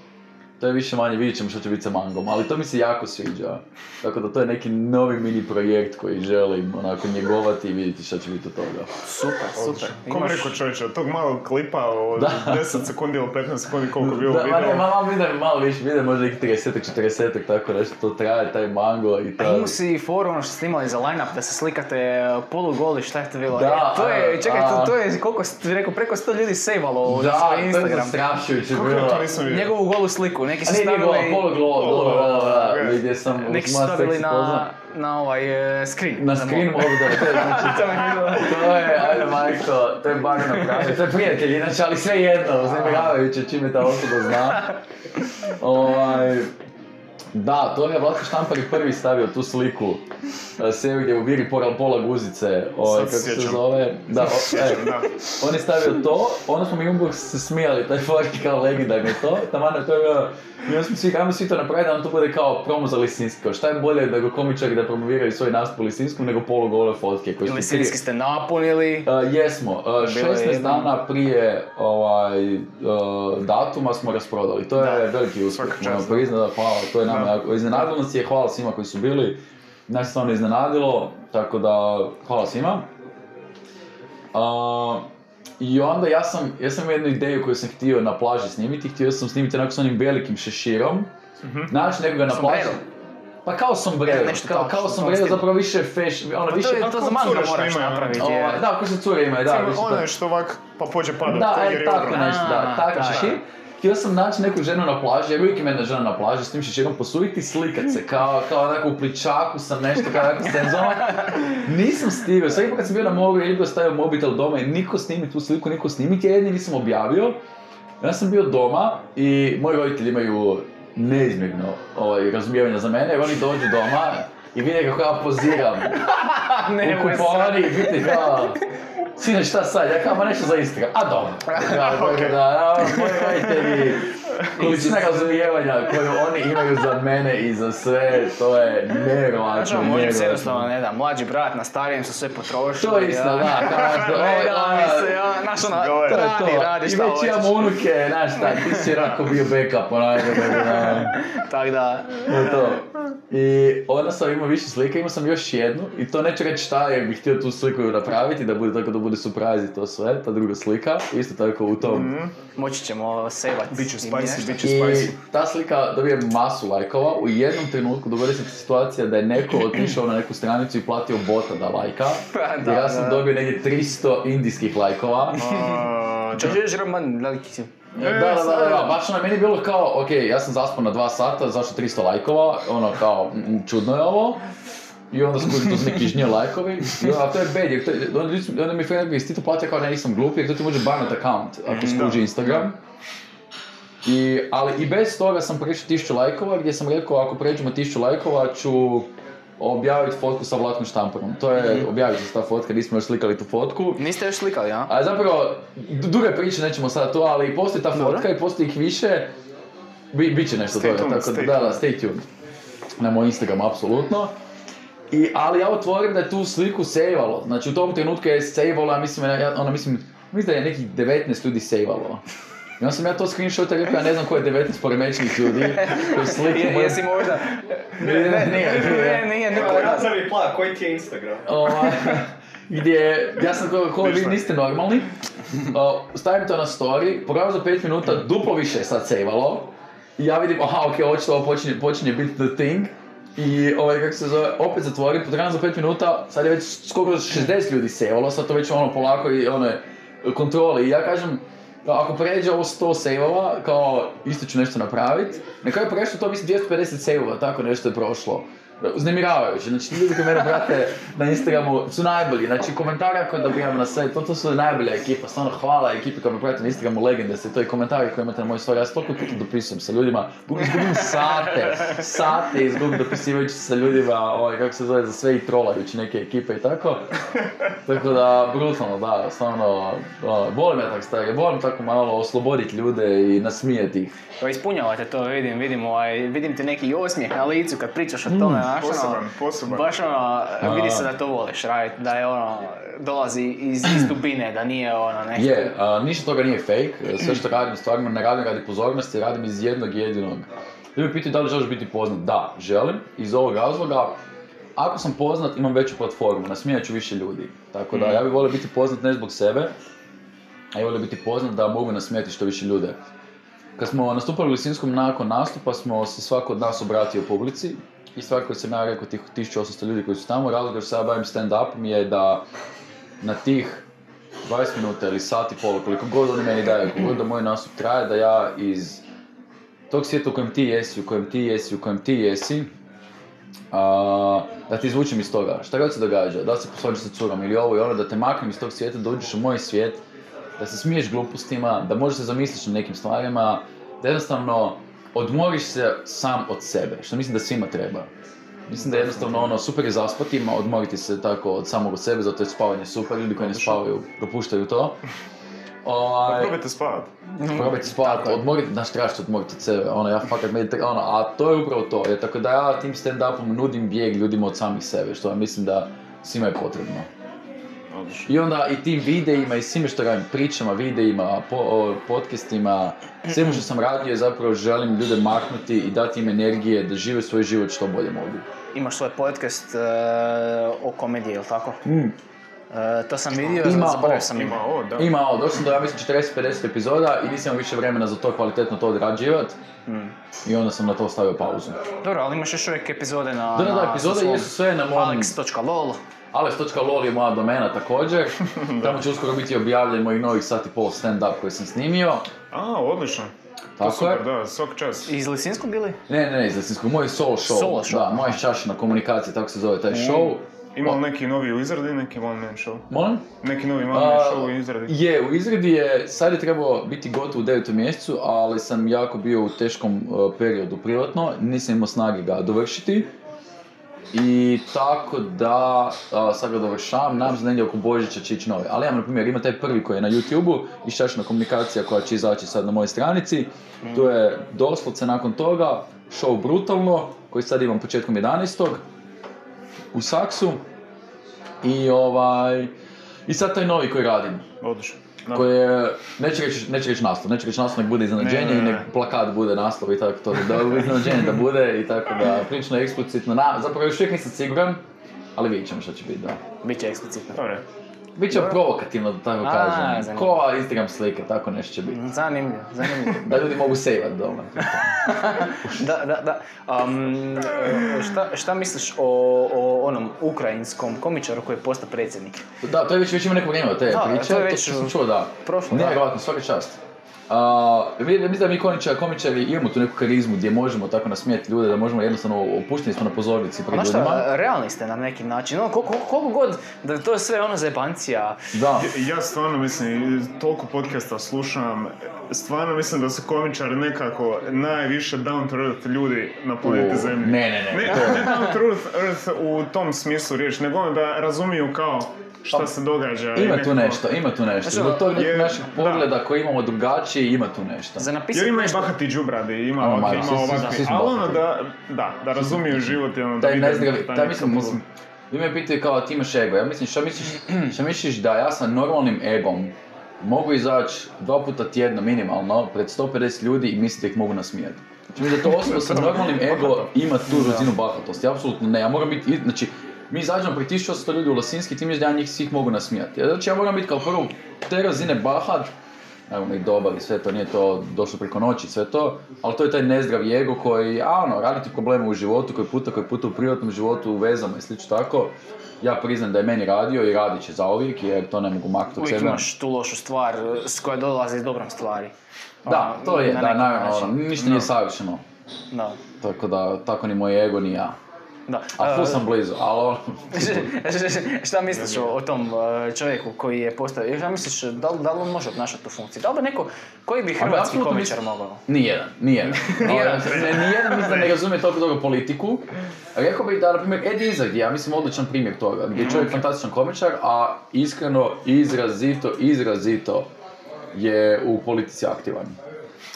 to je više manje, vidjet ćemo što će biti sa mangom, ali to mi se jako sviđa. Tako da to je neki novi mini projekt koji želim onako njegovati i vidjeti što će biti od toga. Super, super. Kom Imaš- rekao čovječe, od tog malog klipa od Da. 10 sekundi ili 15 sekundi koliko bilo Da, video. ma, malo vidim, malo više, vidim možda nekih 30 40 tako nešto to traje, taj mango i A to. imao si foru ono što ste imali za line-up, da se slikate e, polugoli, šta je to bilo? Da, E, to je, čekaj, to, a- to je, koliko rekao, preko 100 ljudi sejvalo na Da, svoj to je Instagram. zastrašujuće ja bilo. Njegovu golu sliku, neki su stavili... gdje sam Neki su stavili na, na ovaj e, screen. Na screen mo- mogu da, to je znači, To je bilo- to je, ajde majko, to je bar napravio, to je prijatelj, inače, ali sve jedno, uznemiravajuće čime ta osoba zna. Ovaj, da, to je Vlatko Štampar i prvi stavio tu sliku e, seriju gdje u biri pola, pola guzice, ovaj, Sad se kako se sjećam. zove, da, o, e, Da. on je stavio to, onda smo mi umbo se smijali, taj fork kao legendarno i to, taman je to je bilo, i onda smo svi, ajmo svi to napraviti da nam to bude kao promo za Lisinski, kao šta je bolje nego komičari da promoviraju svoj nastup u Lisinskom nego polugole fotke koji sinjski ste napunili. Uh, jesmo, uh, je 16 jedno- dana prije ovaj, uh, datuma smo rasprodali, to je Da. veliki uspjeh, Svaka moram čast, da. priznat, da, hvala, to je nama Da. jako, iznenadilo je, hvala svima koji su bili, nas je stvarno iznenadilo, tako da hvala svima. Uh, I onda ja sam, ja sam imao jednu ideju koju sam htio na plaži snimiti, htio sam snimiti onako s onim velikim šeširom, naći nekoga na plaži. Sombrero. Pa kao sombrero, Nešto kao, tako, kao sombrero, zapravo više feš, ono Pa više... to, je, to za manga moraš imaju, ono? napraviti. Je. da, ko se cure imaju, da, ono je što ovak pa pođe padat, Da, to jer e, je tako nešto, da, tako šešir. Htio sam naći neku ženu na plaži, uvijek ima jedna žena na plaži, s tim šeširom posuditi i slikat se, kao, kao onako u pličaku sam nešto, kao onako senzoma. Nisam stigao, svaki put kad sam bio na moru, ili stavio mobitel doma i niko snimi tu sliku, niko snimiti, ja jedni nisam objavio. Ja sam bio doma i moji roditelji imaju neizmjerno ovaj, razumijevanja za mene, jer oni dođu doma i vide kako ja poziram u Nemoj kupovani i biti kao, sine šta sad, ja kao ma nešto za Instagram, a dobro. Ja, tako da, ja, roditelji količina razumijevanja koju oni imaju za mene i za sve, to je Znaš, nevjerovatno, ono, može se jednostavno, ne znam, mlađi brat na starijem su sve potrošili. To je ja. da, Ne, da, mi se, ja, znaš, ono, To je To je radi, to. radi, I šta već hoćeš. imam unuke, znaš šta, ti si onako bio backup, tako da, Tak da, to je to. I onda sam imao više slika, imao sam još jednu, i to neću reći šta, jer bih htio tu sliku napraviti, da bude tako da bude surprise i to sve, ta druga slika, isto tako u tom. moći ćemo sevat. Biće i spicy, nešto. biće I ta slika dobije masu lajkova, u jednom trenutku dogodi se situacija da je neko otišao na neku stranicu i platio bota da lajka, Pa, da, jer ja sam dobio negdje 300 indijskih lajkova. A, Če želiš Roman, veliki si. Da, da, da, da, baš ono, meni je bilo kao, ok, ja sam zaspao na dva sata, zašto 300 lajkova, ono kao, mm, čudno je ovo. I onda skužim to su neki žnje lajkovi, I, a to je bad, jer to onda, mi je ti to platio kao ne, nisam glup, jer to ti može banat account ako skuži Instagram. I, ali i bez toga sam prešao 1000 lajkova gdje sam rekao ako pređemo 1000 lajkova ću objaviti fotku sa Vlatkom Štamparom. To je, objavit će se ta fotka, nismo još slikali tu fotku. Niste još slikali, a? A zapravo, d- duga je priča, nećemo sad to, ali postoji ta fotka i postoji ih više. Bi, bit će nešto Stay toga, tuned, tako da, stay da, stay tuned. Na moj Instagram, apsolutno. I, ali ja otvorim da je tu sliku sejvalo. Znači u tom trenutku je sejvalo, ja mislim, ja, ono, mislim, mislim da je nekih 19 ljudi sejvalo. I onda sam ja to screenshot rekao, ja ne znam ko je 19 poremećenih ljudi koji sliku Je, jesi možda... Ne, ne, nije, nije. Ne, nije, niko. Evo, nazavi pla, koji ti je Instagram? Ovaj, gdje, ja sam kao, ko vi niste normalni, o, stavim to na story, program za 5 minuta, duplo više je sad sejvalo, i ja vidim, aha, ok, očito ovo počinje, počinje biti the thing, i ovaj, kako se zove, opet zatvorim, program za 5 minuta, sad je već skoro 60 ljudi sejvalo, sad to već ono polako i one kontrole, i ja kažem, kao, ako pređe ovo 100 sejvova, kao isto ću nešto napraviti. Na kraju prešlo to mislim 250 sejvova, tako nešto je prošlo. Uznemiravajuće, znači ti ljudi koji mene prate na Instagramu su najbolji, znači komentari koje dobivam na sve, to, to su najbolja ekipa, stvarno hvala ekipi koja me prate na Instagramu, legende ste, to i komentari koje imate na moj story, ja se toliko puta dopisujem sa ljudima, gubim, izgubim sate, sate izgubim dopisivajući sa ljudima, ovaj, kako se zove, za sve i trolajući neke ekipe i tako. Tako da, brutalno, da, stvarno, ono, volim ja tako stvari, volim tako malo osloboditi ljude i nasmijeti ih. Pa ispunjavate to, vidim, vidim, ovaj, vidim ti neki osmijeh na licu kad pričaš o tome, znaš, ono, poseban, poseban. Baš ono, vidi se da to voliš raditi, da je ono, dolazi iz, iz dubine, da nije ono nešto... Je, a, ništa toga nije fake, sve što radim stvarno ne radim radi pozornosti, radim iz jednog jedinog. Ljudi me pitaju da li želiš biti poznat? Da, želim, iz ovog razloga. Ako sam poznat, imam veću platformu, nasmijat ću više ljudi. Tako da, ja bih volio biti poznat ne zbog sebe, a ja volio biti poznat da mogu nasmijati što više ljude. Kad smo nastupali u Lisinskom nakon nastupa smo se svako od nas obratio publici i stvar koju sam ja rekao tih 1800 ljudi koji su tamo, razlog što se ja bavim stand-upom je da na tih 20 minuta ili sat i pol, koliko god oni meni daju, koliko god da moj nastup traje, da ja iz tog svijeta u kojem ti jesi, u kojem ti jesi, u kojem ti jesi, a, da ti izvučem iz toga. Šta god se događa, da se posvađaš sa curom ili ovo i ono, da te maknem iz tog svijeta, da uđeš u moj svijet, da se smiješ glupostima, da možeš se zamisliš na nekim stvarima, da jednostavno odmoriš se sam od sebe, što mislim da svima treba. Mislim da je jednostavno ono, super je zaspati, ima odmoriti se tako od samog od sebe, zato je spavanje super, ljudi koji ne spavaju propuštaju to. Ovaj, Probajte spavat. probajte spavati, odmoriti, znaš, trebaš se odmoriti od sebe, ono, ja fakat meni, ono, a to je upravo to, jer tako da ja tim stand-upom nudim bijeg ljudima od samih sebe, što ja mislim da svima je potrebno. I onda i tim videima i svime što radim, pričama, videima, po, o, podcastima, svemu što sam radio zapravo želim ljude maknuti i dati im energije da žive svoj život što bolje mogu. Imaš svoj podcast e, o komediji, jel tako? Mm. E, to sam vidio, Ima, zaboravio o, sam ime. Ima ovo, da. Ima ovo, došao sam do ja mislim 40-50 epizoda i nisam imao više vremena za to kvalitetno to odrađivat. I onda sam na to stavio pauzu. Dobro, ali imaš još uvijek epizode na... Da, da, da, na epizode jesu sve na mom... Alex.lol Alex.lol je moja domena također. Tamo će uskoro biti objavljen mojih novih sat i pol stand-up koji sam snimio. A, odlično. To Tako super, je. da, svak čas. Iz Lisinskog ili? Ne, ne, ne, iz Lesinskog, moj solo show. Solo show, Da, moja šašina komunikacija, tako se zove taj show. Ima li neki novi u izradi, neki one man show? Molim? Neki novi one man show u izradi? Je, u izradi je, sad je trebao biti gotov u 9. mjesecu, ali sam jako bio u teškom uh, periodu privatno, nisam imao snage ga dovršiti. I tako da, a, sad ga dovršavam, nam se negdje oko Božića će ići novi. Ali ja, na primjer, ima taj prvi koji je na YouTube-u, Iščašna komunikacija koja će izaći sad na mojoj stranici. Tu je doslovce nakon toga show Brutalno, koji sad imam početkom 11. u Saksu. I ovaj... I sad taj novi koji radim. Odlično. Da. Koji je, neće reći, neće reći naslov, neće reći naslov, nek bude iznenađenje Ne, ne, i nek ne. plakat bude naslov i tako to, da bude iznenađenje da bude i tako da, prilično eksplicitno, na, zapravo još uvijek nisam siguran, ali vidjet ćemo što će biti, da. Biće eksplicitno. Dobre. Biće provokativno, da tako A, kažem, zanimljivo. ko Instagram slike, tako nešto će biti. Zanimljivo, zanimljivo. Da ljudi mogu sejvat doma. Da, da, da. Um, šta, šta misliš o, o onom ukrajinskom komičaru koji je postao predsjednik? Da, to je već, već ima neko vrijeme od te priče, to je već, to sam čuo, da. prošlo, Nije da. vjerojatno, svaka čast. Uh, mislim da mi komičari, komičari imamo tu neku karizmu gdje možemo tako nasmijeti ljude, da možemo jednostavno opušteni smo na pozornici pred znaš ljudima. šta, realni ste na neki način, ono, koliko, koliko god da je to sve ono zebancija. Da. Ja stvarno mislim, toliko podcasta slušam, stvarno mislim da su komičari nekako najviše down to earth ljudi na planeti Zemlji. ne, ne, ne. Ne, ne down to earth, earth u tom smislu riječi, nego ono da razumiju kao šta se događa. i Ima tu nešto, ima tu nešto. Zbog tog nekog našeg da. pogleda koji imamo drugačije, ima tu nešto. Za Jer napisati ima i nešto... bahati džubradi, ima Ono, ima smo ali ono da, da, da razumiju život i ono da vide nezdravi, taj mislim, mislim, vi me pitaju kao ti imaš ego, ja mislim šta misliš, šta misliš da ja sa normalnim egom mogu izaći dva puta tjedno minimalno pred 150 ljudi i mislite da ih mogu nasmijati. Znači mislim da to osoba sa normalnim ego ima tu razinu bahatosti, apsolutno ne, ja moram biti, znači mi izađemo pred 1800 ljudi u Lasinski, ti misliš da ja njih svih mogu nasmijati. Znači ja moram biti kao prvo te razine bahat, naravno i dobar i sve to, nije to došlo preko noći, sve to, ali to je taj nezdravi ego koji, a ono, radi ti probleme u životu, koji puta, koji puta u privatnom životu, u vezama i slično tako. Ja priznam da je meni radio i radit će zauvijek jer to ne mogu maknuti od Uvijek sebe. imaš tu lošu stvar s koja dolazi iz dobrom stvari. Da, Ono, to je, na da, naravno, ono, ništa nije savršeno. Da, Tako da, tako ni moj ego, ni ja. Da. A tu E, sam blizu, ali ono, šta misliš o, o tom e, čovjeku koji je postao, šta misliš, da li, da li on može obnašati tu funkciju? Da li bi neko, koji bi hrvatski komičar mogao? Nijedan, nijedan. Nijedan. Mislim da ne razumije toliko dobro politiku. Rekao bih da, na primjer, Ed Izzard je, ja mislim, odličan primjer toga, gdje je čovjek fantastičan komičar, a iskreno, izrazito, izrazito je u politici aktivan.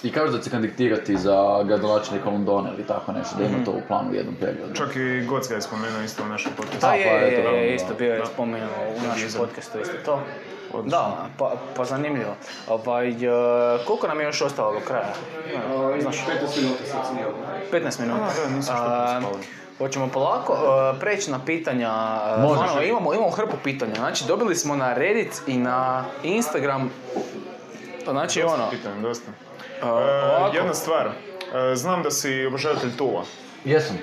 I kaže da će kandidirati za gradonačelnika Londona ili tako nešto, da ima to u planu u jednom periodu. Čak i Goc ga je spomenuo isto u našem podcastu. Da, pa je, je, je, isto bio je spomenuo u našem podcastu isto to. Odlično. Da, pa, pa zanimljivo. Ovaj, e, koliko nam je još ostalo do kraja? Znaš? 15 minuta sad snijemo. 15 minuta. A, nisam što spavao. Hoćemo polako e, preći na pitanja. e, Može. fanova. imamo, imamo hrpu pitanja. Znači, dobili smo na Reddit i na Instagram. Znači, ono, Pitam, dosta. E, ovako. jedna stvar, e, znam da si obožavatelj Tula. Jesam.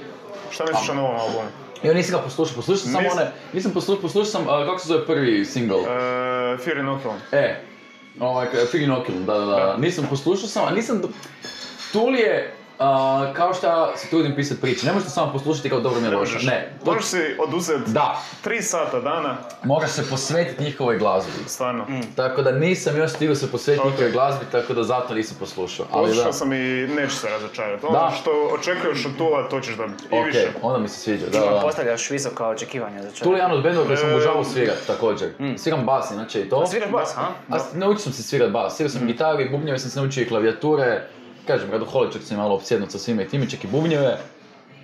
Šta misliš o novom albumu? Ja nisam ga poslušao, poslušao sam Nis- one, nisam poslušao, poslušao sam, kako se zove prvi single? E, Fear Inoculum. E, ovaj, Fig Inoculum, da, da, da, Da. nisam poslušao sam, a nisam, Tool je, a, kao što se trudim pisati priče, ne možete samo poslušati kao dobro mi je loše, ne. To- Možeš si oduzeti Da, tri sata dana, moraš se posvetiti njihovoj glazbi. stvarno. Tako da nisam još stigao se posvetiti Ok. njihovoj glazbi, tako da zato nisam poslušao. Ali da, Poslušao sam i neću se razočarati. Ono Da. što očekuješ od Tula, to ćeš dobiti. I više. onda mi se sviđa, da, da. postavljaš visoka očekivanja za čovjeka. Tool je jedan od bendova koji sam obožavao svirat također. Sviram bas inače i to. Sviraš bas, ha? Naučio sam se svirat bas, svirao sam gitaru i bubnjeve, sam se naučio i klavijature. Kažem, radoholičak sam malo opsjednut sa svime i time, čak i bubnjeve.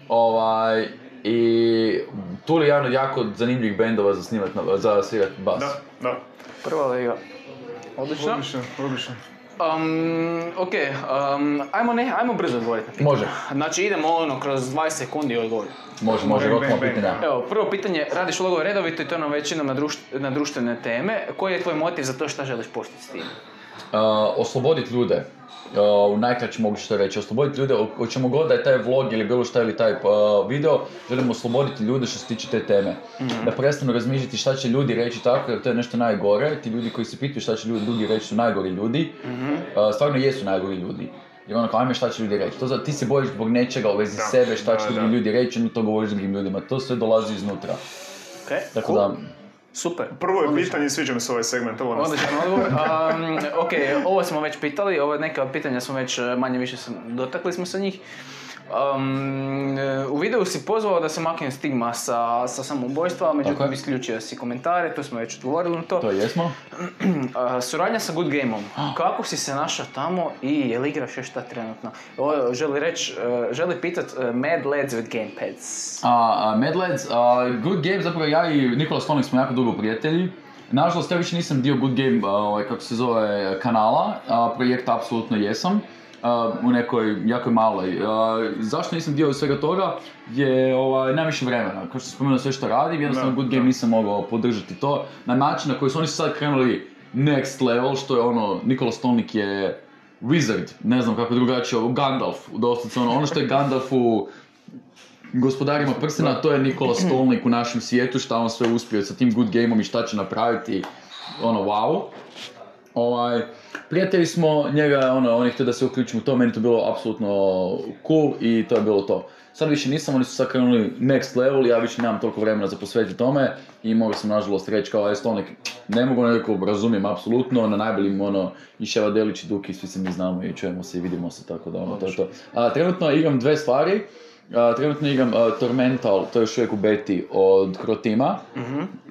Ovaj, I Tool je jedan od jako zanimljivih bendova za, snimat, na- za svirat bas. Da, da. Prva liga. Odlično. Odlično, odlično. Um, ok, um, ajmo, ne, ajmo brzo odgovoriti. Može. Znači idemo ono kroz 20 sekundi odgovor. Može, može, bang. pitanja. Evo, prvo pitanje, radiš ulogove redovito i to nam većinom na, društ- na društvene teme. Koji je tvoj motiv za to šta želiš postići s tim? Uh, osloboditi ljude. Uh, u najkraćem mogu što reći, osloboditi ljude, o, čemu god da je taj vlog ili bilo šta ili taj uh, video, želimo osloboditi ljude što se tiče te teme. Da prestanu razmišljati šta će ljudi reći tako, jer to je nešto najgore. Ti ljudi koji se pitaju šta će ljudi drugi reći su najgori ljudi. Uh, stvarno jesu najgori ljudi. I ono kao, ajme šta će ljudi reći. To za, ti se bojiš zbog nečega u vezi Da, sebe, šta će da, da. ljudi reći, onda to govoriš drugim ljudima. To sve dolazi iznutra. Ok, Tako cool. da, Super. Prvo je pitanje, sviđa mi se ovaj segment, ovo Odličan odgovor. Um, ok, ovo smo već pitali, ovo neka pitanja smo već e, manje više dotakli smo se njih. Um, u videu si pozvao da se makne stigma sa, sa samoubojstva, međutim je. isključio si komentare, to smo već odgovorili na to. To jesmo. Suradnja sa Good Gameom. Kako si se našao tamo i je li igraš još šta trenutno? Ovo želi reći, e, želi pitat e, Mad Lads with Gamepads. A, a, Mad Lads, a, Good Game, zapravo ja i Nikola Stonik smo jako dugo prijatelji. Nažalost, ja više nisam dio Good Game, ovaj, kako se zove, kanala, projekta apsolutno jesam. U nekoj jakoj maloj. Zašto nisam dio svega toga? Je ovaj, nemam više vremena. Kao što spomenuo sve što radim, jednostavno Good Game nisam mogao podržati to. Na način na koji su oni sad krenuli next level, što je ono, Nikola Stolnik je wizard, ne znam kako drugačije, Gandalf, doslovce ono, ono što je Gandalf u gospodarima prsena, to je Nikola Stolnik u našem svijetu, šta on sve uspio sa tim good gameom i šta će napraviti, ono, wow. Ovaj, prijatelji smo, njega, ono, on je htio da se uključim u to, meni to bilo apsolutno cool i to je bilo to. Sad više nisam, oni su sad krenuli next level, ja više nemam toliko vremena za posvetiti tome i mogao sam nažalost reći kao, aj Stolnik, ne mogu nekako, razumijem apsolutno, na najboljim ono, i Ševa Delić i Duki, svi se mi znamo i čujemo se i vidimo se, tako da ono, to je to. A, trenutno igram dve stvari, trenutno igram Tormental, to je još uvijek u beti od Krotima,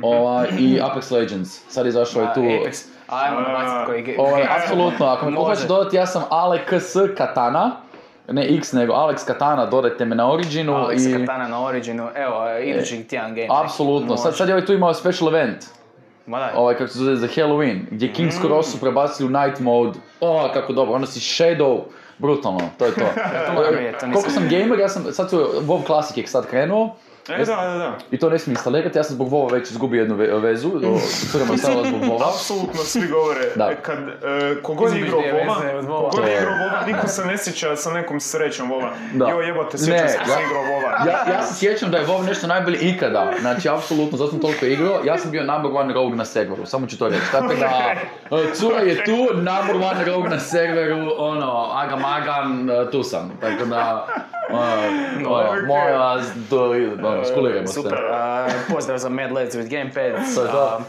ovaj, i Apex Legends, sad je izašao i tu... Apex. Ajmo nabaciti koji ge- Ovaj, ge- apsolutno, ako me hoćeš dodati, ja sam Alex Katana, ne X nego Alex Katana, dodajte me na Originu Alexa i... Katana na Originu, evo, idući tjedan game. Apsolutno, sad, sad je ovaj tu imao special event, Ma daj. ovaj kako se zove za Halloween, gdje King's Cross su prebacili u night mode, o kako dobro, onda si Shadow, brutalno, to je to. to vidjeti, to Koliko sam gamer, ja sam, sad su, WoW Classic je sad krenuo, E, da, da, da. i to ne smijem instalirati, ja sam zbog WoW već izgubio jednu ve- vezu, crno je stavila zbog WoW. Apsolutno svi govore, Da. e, kad e, kogod je igrao Vova, Vova. kogod je igrao Vova, niko se ne sjeća sa nekom srećom Vova. Da. Jo jebote, sjećam Ne, se ja- sam igrao Vova. Ja, ja se sjećam da je WoW nešto najbolje ikada, znači apsolutno, zato sam toliko igrao, ja sam bio number one rogue na serveru, samo ću to reći, tako da, e, cura je tu, number one rogue na serveru, ono, agam agam, e, tu sam, tako da, okej. molim vas, to, ono, skulirajmo se. Super, a, pozdrav za Mad Lads with to. A,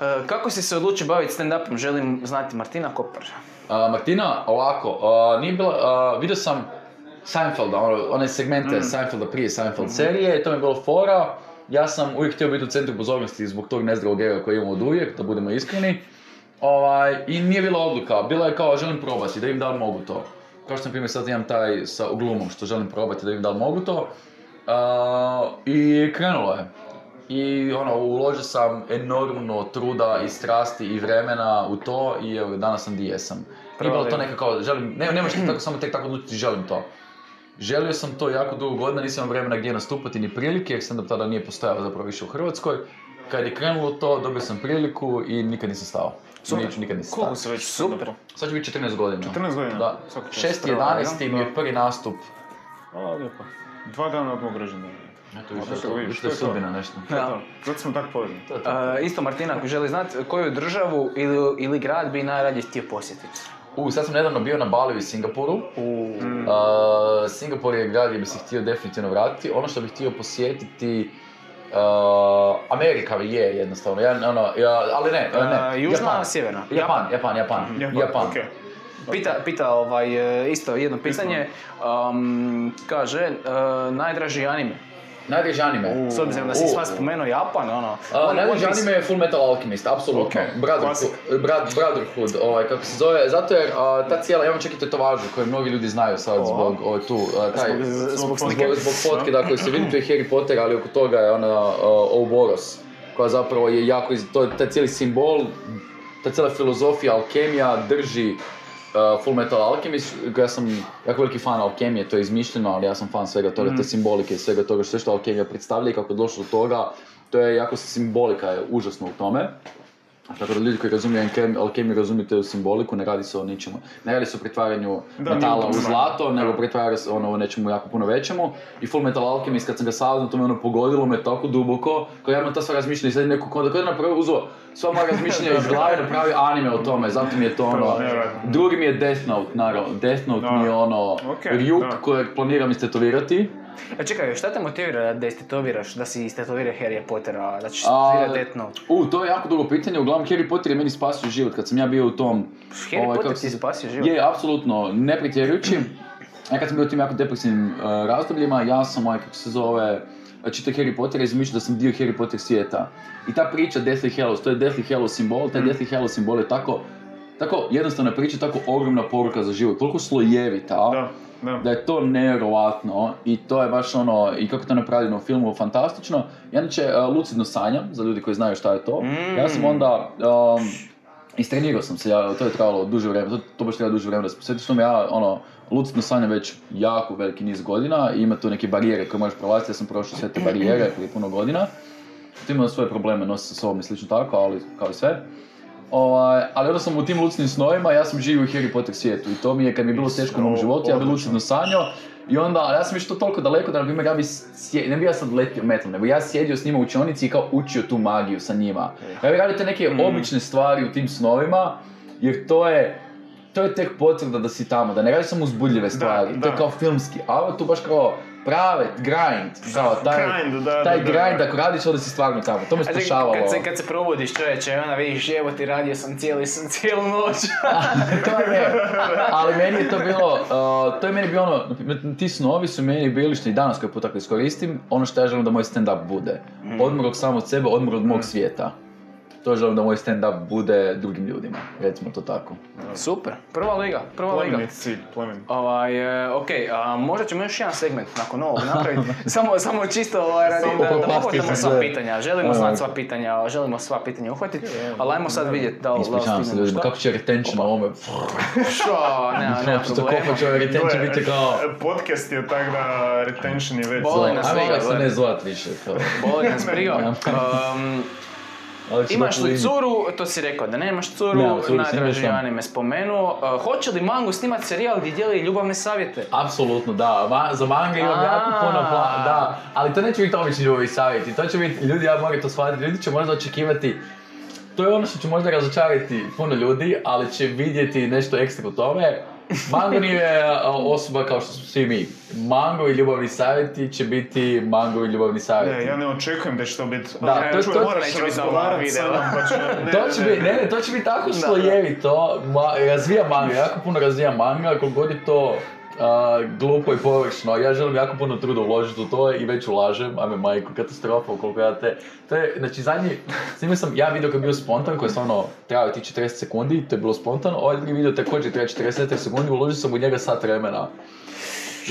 a, kako si se odlučio baviti stand-upom? Želim znati Martina Kopar. Martina, ovako, nije bila, vidio sam Seinfelda, ono, one segmente Seinfelda prije Seinfeld serije, to mi je bilo fora. Ja sam uvijek htio biti u centru pozornosti zbog tog nezdravog ega koji imam od uvijek, da budemo iskreni. Ovaj, I nije bila odluka, bila je kao želim probati, da vidim da mogu to. Kao što na primjer sad imam taj sa glumom, što želim probati da vidim da li mogu to. A, I krenulo je. I ono, uložio sam enormno truda i strasti i vremena u to i evo, danas sam di jesam. Nije bilo to nekako, želim, ne, ne možeš tako samo tek tako odlučiti želim to. Želio sam to jako dugo godina, nisam imao vremena gdje nastupati ni prilike, jer stand-up tada nije postojao zapravo više u Hrvatskoj. Kad je krenulo to, dobio sam priliku i nikad nisam stao. Super. Neću nikad Koliko se već Super. Sad će biti 14 godina. 14 godina? Da. Svaka čast. 6.11. mi je prvi nastup. Hvala lijepo. Dva dana od mog rođendana. Eto, A, vidiš, to vidiš, vidiš, to to je sudbina nešto. Da. to. Zato smo tako povezani. A, isto Martina, ako želi znati koju državu ili, ili grad bi najradije htio posjetiti? U, sad sam nedavno bio na Baliju i Singapuru. U... Mm. Uh, Singapur je grad gdje bi se htio definitivno vratiti. Ono što bih htio posjetiti, uh, Amerika je jednostavno, ja, ono, ja, ali ne, ne, A, južna, Japan. sjeverna? Japan, Japan, Japan, Japan. okej. Pita, pita ovaj, e, isto jedno pitanje, um, kaže, e, najdraži anime. Najdraži anime. S obzirom da si sva spomenuo Japan, ono... A, najdraži anime je Full Metal Alchemist, apsolutno. Brotherhood, Brotherhood, ovaj, kako se zove, zato jer a, ta cijela, ja imam čak i tetovažu koju mnogi ljudi znaju sad O. zbog ovaj, tu, a, taj, Zbog- zbog zbog, zbog fotke da koju se vidi, to je Harry Potter, ali oko toga je ona Ouroboros, koja zapravo je jako, to je taj cijeli simbol, ta cijela filozofija, alkemija drži uh, Full Metal Alchemist, ja sam jako veliki fan alkemije, to je izmišljeno, ali ja sam fan svega toga, te simbolike i svega toga, sve što alkemija predstavlja i kako je došlo do toga, to je jako simbolika je užasno u tome. Tako da ljudi koji razumiju alkem- alkemiju razumiju tu simboliku, ne radi se o ničemu. Ne radi se o pretvaranju Da, metala u to zlato, nego pretvara se ono u nečemu jako puno većemu. I Full Metal Alchemist, kad sam ga saznao, to me ono pogodilo me tako duboko, kao ja imam ta sva razmišljanja i sad neko kod da napravio uzo sva moja razmišljanja iz glave i napravio anime o tome, zato mi je to ono... Drugi mi je Death Note, naravno. Death Note Da. mi je ono Okej, Ryuk kojeg planiram istetovirati. A čekaj, šta te motivira da istetoviraš, da si istetovira Harry Pottera, da ćeš istetovira Death Note? U, to je jako dugo pitanje, uglavnom Harry Potter je meni spasio život kad sam ja bio u tom... Harry ovaj, Potter ti se- spasio život? Je, apsolutno, ne pretjerujući. ja kad sam bio u tim jako depresivnim uh, razdobljima, ja sam ovaj, kako se zove, čitao Harry Potter i izmišljao da sam dio Harry Potter svijeta. I ta priča Deathly Hallows, to je Deathly Hallows simbol, taj Deathly Hallows simbol je tako, tako jednostavna priča, tako ogromna poruka za život, toliko slojevita, Da, da. da je to nevjerovatno i to je baš ono, i kako to napravljeno u filmu, fantastično. Inače, uh, lucidno sanjam, za ljudi koji znaju šta je to. Ja sam onda, um, istrenirao sam se, ja, to je trebalo duže vrijeme, to, to baš treba duže vrijeme da se što ja, ono, lucidno sanjam već jako veliki niz godina i ima tu neke barijere koje možeš prolaziti, ja sam prošao sve te barijere prije puno godina. To ima svoje probleme, nosi sa sobom i slično tako, ali kao i sve. Ovaj, ali onda sam u tim lucidnim snovima, ja sam živio u Harry Potter svijetu i to mi je kad mi je bilo teško u mom životu, ja bi lucidno sanjao i onda, ali ja sam išao toliko daleko da primjer ja bi sje, ne bi ja sad letio metal, nego ja sjedio s njima u učionici i kao učio tu magiju sa njima. Ja bi radio te neke obične stvari u tim snovima, jer to je, to je tek potvrda da si tamo, da ne radiš samo uzbudljive stvari, to je da. kao filmski, a ovo je tu baš kao prave, grind, kao taj, Grind, da, taj da, da. grind ako radiš onda si stvarno tamo, to me spašavalo. kad se, kad se probudiš čovječe, onda vidiš evo ti radio sam cijeli sam cijelu noć. to je, ali meni je to bilo, uh, to je meni bilo ono, ti snovi su meni bili što i danas koji put tako iskoristim, ono što ja želim da moj stand-up bude. Odmor od samog sebe, odmor od mog svijeta. To želim da moj stand-up bude drugim ljudima, recimo to tako. Super, prva liga, prva liga. Plemenit cilj, plemenit. Ovaj, e, ok, a možda ćemo još jedan segment nakon ovog napraviti. samo, samo čisto ovaj, radi Samo da, da uhvatimo sva pitanja. Želimo znati sva pitanja, želimo sva pitanja uhvatiti. Ali ajmo sad vidjeti da li Ispričavam se ljudima, kako će retention na ovome? Što, nema, nema Što problema. koliko će retention biti kao... Podcast je tak da retention je već... Boli nas Ajmo briga, ovak se ne zvat više. Boli nas briga. Ja. Imaš li curu, to si rekao da nemaš curu, Nemam curu, najdraži anime spomenuo. Uh, hoće li Mango snimati serijal gdje dijeli ljubavne savjete? Apsolutno, da. Ma, za manga imam jako puno pla- da. Ali to neće biti obični ljubavi savjeti. To će biti, ljudi, ja mogu to shvatiti, ljudi će možda očekivati to je ono što će možda razočarati puno ljudi, ali će vidjeti nešto ekstra u tome. Mango nije osoba kao što smo svi mi. Mango i ljubavni savjeti će biti Mango i ljubavni savjeti. Ne, ja ne očekujem da će to biti... Da, Ne, to- čuj, to- moraš neće biti pa To će biti, ne, ne, to će biti tako slojevito, ma, razvija manga, jako puno razvija manga, koliko god je to a, glupo i površno, ja želim jako puno truda uložiti u to i već ulažem, ajme majko, katastrofa koliko ja te, to je, znači zadnji, snimio sam, ja video koji je bio spontan, koji je stvarno trajao tih 40 sekundi, to je bilo spontano, ovaj drugi video također traje 40 sekundi, uložio sam u njega sat vremena.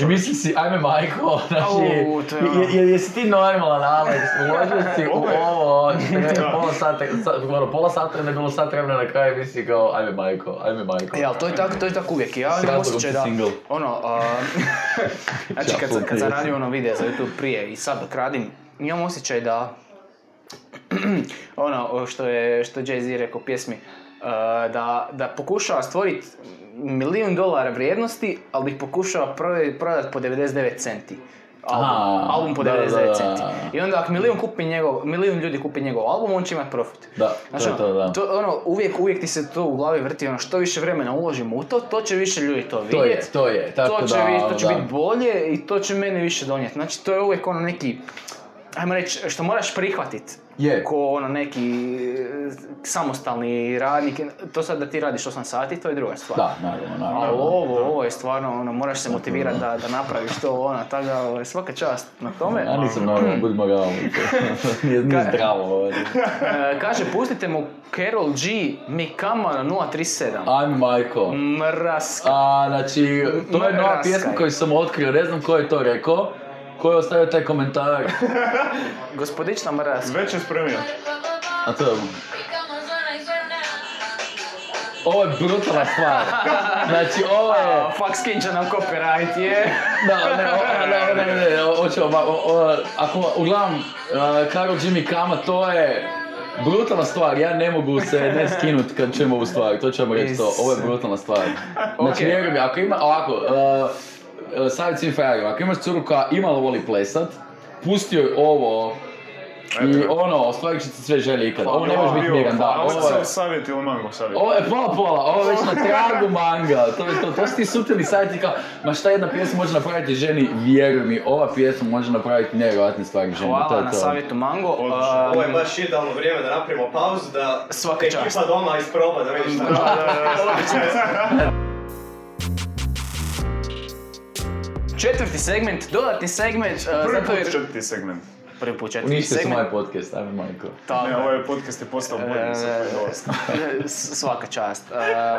I mislim si, ajme majko, znači, to je je- ono. je- jesi ti normalan, Alex, uložio si u Ovo je- Da. pola sata, sa- ono, pola sata ne bilo sat vremena na kraju misli kao, ajme majko, ajme majko. E, ali to je tako, to je tako uvijek. Ja imam osjećaj da, single. ono, a, znači kad, kad sam Apsolutno radio ono video za YouTube prije i sad dok radim, imam osjećaj da, ono što je, što je Jay-Z rekao pjesmi, da, da pokušava stvoriti milijun dolara vrijednosti, ali ih pokušava prodati prodat po 99 centi. Album, Aha, album po da, 99 da, da. centi. I onda ako milijun, kupi njegov, milijun ljudi kupi njegov album, on će imati profit. Da, to Znači, je to, da. to, ono, uvijek, uvijek ti se to u glavi vrti, ono, što više vremena uložimo u to, to će više ljudi to To je, vidjeti. to je, tako to će, da, vi- to će da. biti bolje i to će meni više donijeti. Znači, to je uvijek ono neki, ajmo reći, što moraš prihvatiti. Je. Ko ono neki e, samostalni radnik, to sad da ti radiš 8 sati, to je druga stvar. Da, naravno, naravno. Ali ovo, ovo je stvarno, ono, moraš se motivirati da, da napraviš to, ono, tako ovaj, svaka čast na tome. Ja nisam normalno, budimo realni. nije, zdravo ovo. E, kaže, pustite mu Carol G, Mikama na 037. Ajme majko. Mraska. A, znači, to je nova pjesma koju sam otkrio, ne znam ko je to rekao. Ko je ostavio taj komentar? Gospodična mraska. Već je spremio. A to je... Ovo je brutalna stvar. Znači, ovo je... Fuck skin će nam copyright, je. Da, ne, o, ne, ne, ne, ne, hoću, o, o, ako, uglavnom, uh, Karol Jimmy Kama, to je brutalna stvar, ja ne mogu se ne skinut kad čujem ovu stvar, to vam reći to, ovo je brutalna stvar. Znači, Ok. vjeruj mi, ako ima, ovako, uh, savjet svim frajerima, ako imaš curu koja imalo voli plesat, pusti joj ovo i ono, ostvarit će ti sve želje ikad. Ovo ne može biti miran, da. Ovo je, je savjet ili mango savjet. ovo je pola pola, ovo je već na tragu manga, to, je to, to su ti suptilni savjeti kao, ma šta jedna pjesma može napraviti ženi, vjeruj mi, ova pjesma može napraviti nevjerojatne stvari ženi, to Hvala je na to. savjetu Mango. Ovo je baš idealno vrijeme da napravimo pauzu, da Svaka ekipa doma isproba da vidi šta Da, da, da. četvrti segment, dodatni segment, uh, Prvi zato put jer... četvrti segment. Prvi put četvrti Uništio sam segment. ovaj podcast, ajme majko. Tako Ne, je. ovaj podcast je postao bolji. E, Svaka čast. E,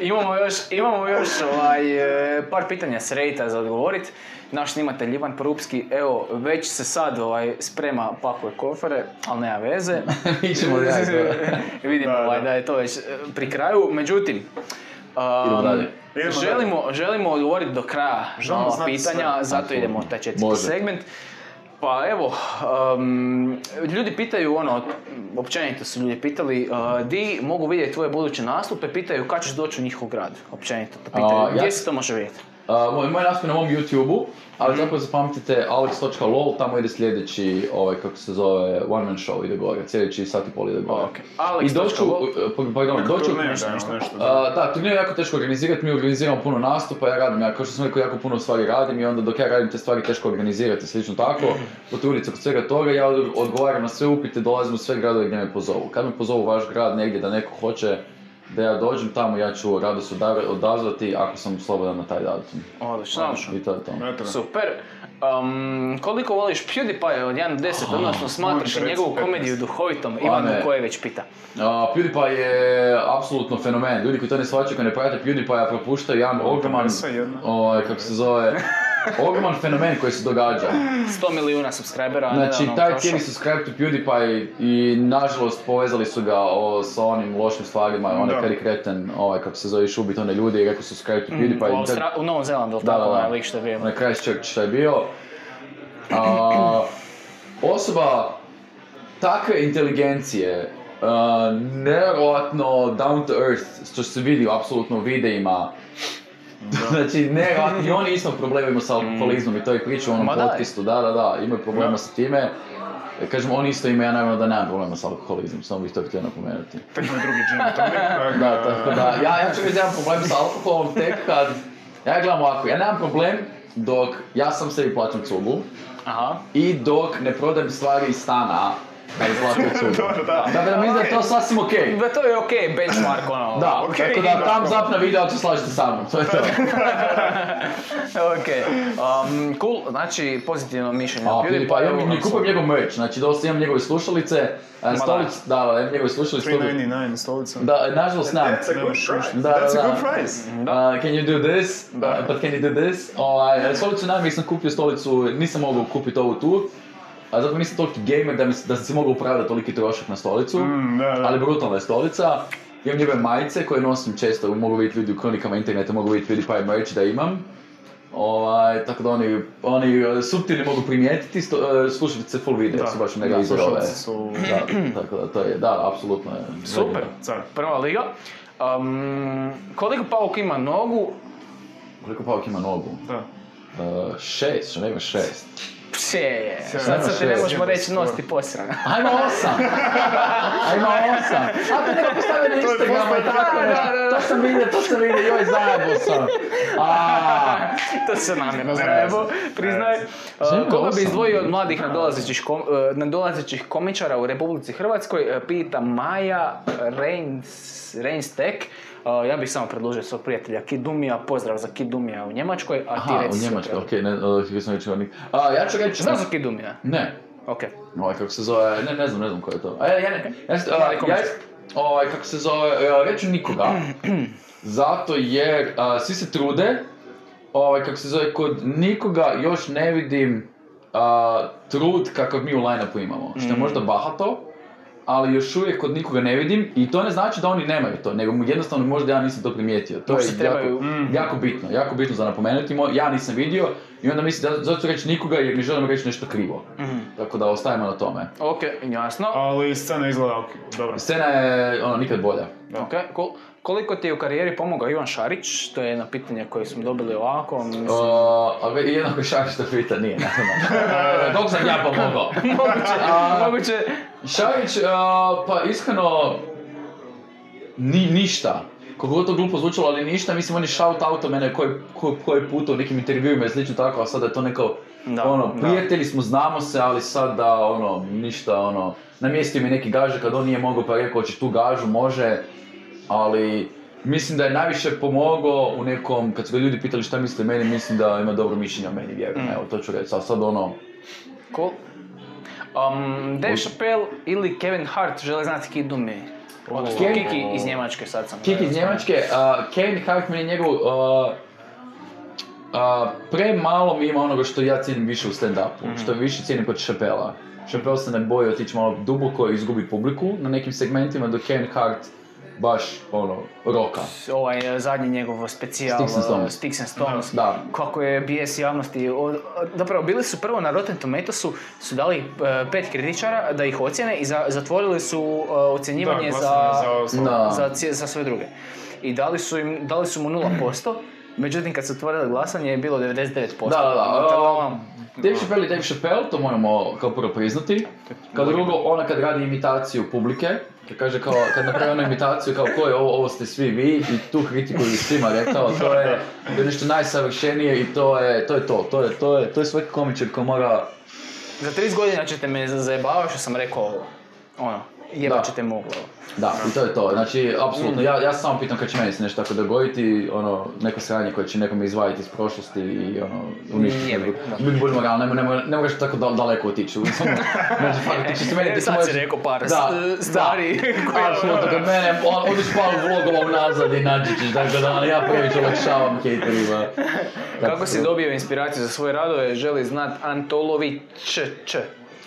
imamo još, imamo još ovaj, e, par pitanja s Reddita za odgovorit. Naš snimatelj Ivan Porupski, evo, već se sad ovaj, sprema, pakuje kofere, ali nema veze. Mi ćemo. Vidimo Da, ovaj, da. da je to već e, pri kraju. Međutim, um, Idemo dalje. Želimo, želimo odgovoriti do kraja na Želimo znati pitanja, sve. zato idemo u taj četvrti Može. segment. Pa evo, um, ljudi pitaju ono, općenito su ljudi pitali, uh, di mogu vidjeti tvoje buduće nastupe, pitaju kad ćeš doći u njihov grad, općenito to pitaju, A, ja gdje s- se to može vidjeti? Uh, moj, moj nastup na mom YouTube-u, ali Mhm. zapravo zapamtite alex.lol, tamo ide sljedeći, ovaj, kako se zove, one man show ide gore, sljedeći sat i pol ide gore. Ok. Alex I doću, pardon, doću, da, nešto. nešto, da. Uh, da, turnir je jako teško organizirati, mi organiziramo puno nastupa, ja radim, ja kao što sam rekao, jako puno stvari radim i onda dok ja radim te stvari teško organizirati, slično tako, potruditi se kod svega toga, ja od- odgovaram na sve upite, dolazim u sve gradove gdje me pozovu. Kad me pozovu vaš grad negdje da neko hoće da ja dođem tamo, ja ću rado se odazvati ako sam slobodan na taj datum. Odlično. I to je to. Eto. Super. Um, koliko voliš PewDiePie od 1 do 10, odnosno smatraš njegovu komediju 15. duhovitom? Ivan ne. koje već pita. Uh, PewDiePie je apsolutno fenomen. Ljudi koji to ne shvaćaju, koji ne prate PewDiePie, propuštaju jedan ogroman, ovaj, kako se zove, ogroman fenomen koji se događa. 100 milijuna subscribera, Znači, nedavno taj cijeli subscribe to PewDiePie i nažalost povezali su ga o, sa onim lošim stvarima, onaj Da. Kerry Kreten, ovaj, kako se zove, išubit one ljude i rekao subscribe to Mm, PewDiePie. u, i Austra- u Novom Zelandu, ili Da, tako, da, lik što je bio. Onaj Christchurch što je bio. A, osoba takve inteligencije, uh, nevjerojatno down to earth, što se vidi apsolutno u videima. znači, nevjerojatno, i oni isto problema imaju sa alkoholizmom i to je priča u onom podcastu, da, da, da, imaju problema sa time. E, Kažem, oni isto imaju, ja naravno da nemam problema sa alkoholizmom, samo bih to htio napomenuti. Tek moj drugi tako Da, tako da, ja, ja ću reći da imam problem sa alkoholom tek kad, ja gledam ovako, ja nemam problem dok ja sam sebi plaćam cugu Aha. i dok ne prodajem stvari iz stana cugu. Dobro, da. Dakle, da mislim da je to sasvim okej. Da, to je okej, benchmark, ono. Da, okej, tako da da, tam da. zap na video ako se slažete sa mnom, to je to. ok. Um, cool, znači pozitivno mišljenje A, vidi, pa ja mi, PewDiePie-u. kupujem njegov merch, znači dosta imam njegove slušalice, e, stolic, da, da, imam njegove slušalice. stolice. 399 stolica. Da, nažalost nemam. That's a good price. Da, That's da, a da. good price. Uh, can you do this? Uh, but can you do this? Ovaj, stolicu naime nisam kupio stolicu, nisam mogao kupiti ovu tu. A zato nisam toliki gamer da, mi, da si mogao upravljati toliki trošak na stolicu. Mm, da, da. Ali brutalna je stolica. Imam njegove majice koje nosim često, mogu vidjeti ljudi u kronikama interneta, mogu vidjeti PewDiePie merch da imam. Ovaj, tako da oni, oni uh, suptilni mogu primijetiti, sto, uh, slušalice full video, Da, su baš mega slušalice su- Da, tako da to je, da, apsolutno je. Super, Car. prva liga. Um, koliko pauk ima nogu? Koliko Pauk ima nogu? Da. Uh, šest, što nema šest. Pše je. Sad sad ti ne možemo reći nos ti posran. Ajmo osam! Ajmo osam! A to neko postavio na Instagramu i tako Da, nešto. To sam vidio, to sam vidio, joj zajebo sam. A, to se namjerno Ne, zajebo, priznaj. Željko koga bi izdvojio od mladih nadolazećih, kom, uh, nadolazećih komičara u Republici Hrvatskoj? Uh, Pita Maja Reins, Reinstek. Uh, ja bih samo predložio svog prijatelja Kidumija, pozdrav za Kidumija u Njemačkoj, a ti aha, u reci svoj Njemačkoj, okej, ne, uh. A, ja ću reći... Znaš za Kidumija? Ne, Ok. ovaj, kako se zove, ne, ne znam, ne znam ko je to. A, ja, ja, ne, ja, ja, Mladi ja, ovaj, kako se zove, ja, reću nikoga, zato jer a, svi se trude, ovaj, kako se zove, kod nikoga još ne vidim a, trud kakav mi u line-upu imamo, što je možda bahato, ali još uvijek kod nikoga ne vidim i to ne znači da oni nemaju to, nego jednostavno možda ja nisam to primijetio. To Možda je trebaju- jako, Mm. jako bitno, jako bitno za napomenuti, mo- ja nisam vidio i onda mislim da zato ću reći nikoga jer ne želim reći nešto krivo. Tako da ostajemo na tome. Ok, jasno. Ali scena izgleda ok, dobro. Scena je ono nikad bolja. Ok, cool. Koliko ti je u karijeri pomogao Ivan Šarić? To je jedno pitanje koje smo dobili ovako. Mislim, O, a jednako Šarić to pita, nije, naravno. Dok sam ja pomogao. moguće, a- moguće. Šarić, a, pa iskreno, ni, ništa. Koliko god to glupo zvučalo, ali ništa, mislim on je shout outo mene koji, koji, koji put u nekim intervjuima i slično tako, a sada je to neko, Da, ono, da. prijatelji smo, znamo se, ali sad da, ono, ništa, ono, namjestio mi neki gaže kad on nije mogao pa je rekao, hoćeš tu gažu, može, ali Mislim da je najviše pomogao u nekom, kad su ga ljudi pitali šta misle meni, mislim da ima dobro mišljenje o meni, vjerujem, evo, to ću reći, a sad ono, Cool. Um, Dave Chappelle ili Kevin Hart žele znati Kid mi. Odnosno Kevin- Kiki iz Njemačke sad sam. Kik iz. Njemačke, uh, Kevin Hart meni je njegov, uh, uh, premalo mi ima onoga što ja cijenim više u stand-upu, što više cijenim kod Chappella. Chappelle se ne boji otići malo duboko i izgubiti publiku na nekim segmentima, dok Kevin Hart baš, ono, roka. Ovaj zadnji njegov specijal Sticks and Stones. Sticks and Stones. Da. Kako je bijes javnosti. O- Zapravo, bili su prvo na Rotten Tomatoesu, su dali eh, pet kritičara da ih ocjene i za- zatvorili su eh, ocjenjivanje Da, za, za za, za sve druge. I dali su, im, dali su mu 0%, međutim kad su otvorili glasanje je bilo 99%. Da, da, da. Ono- Dave Chappelle je Dave Chappelle, to moramo kao prvo priznati. Kao drugo, ona kad radi imitaciju publike, kad kaže kao, kad napravi onu imitaciju kao ko je ovo, ovo ste svi vi i tu kritiku bi svima rekao, to je, to je nešto najsavršenije i to je to, je to, to je, to je, to je svaki komičar ko mora, Za 30 godina ćete me zajebavati što sam rekao ovo. Ono, jebat ćete mu glavu. da, i to je to, znači, apsolutno, ja, ja se samo pitam kad će meni se nešto tako dogoditi, ono, neko sranje koje će nekome izvaditi iz prošlosti i ono, uništiti. Budi budimo realni, ne, ne, ne moraš tako dal- daleko otići, znači, fakat, to će se meni sad si rekao par Da, s- stvari da, koje- apsolutno, kod mene, odiš par vlogova unazad i nađi ćeš, tako da ono, ja previše olakšavam hejterima. Kako si dobio inspiraciju za svoje radove, želi znat Antolović Č.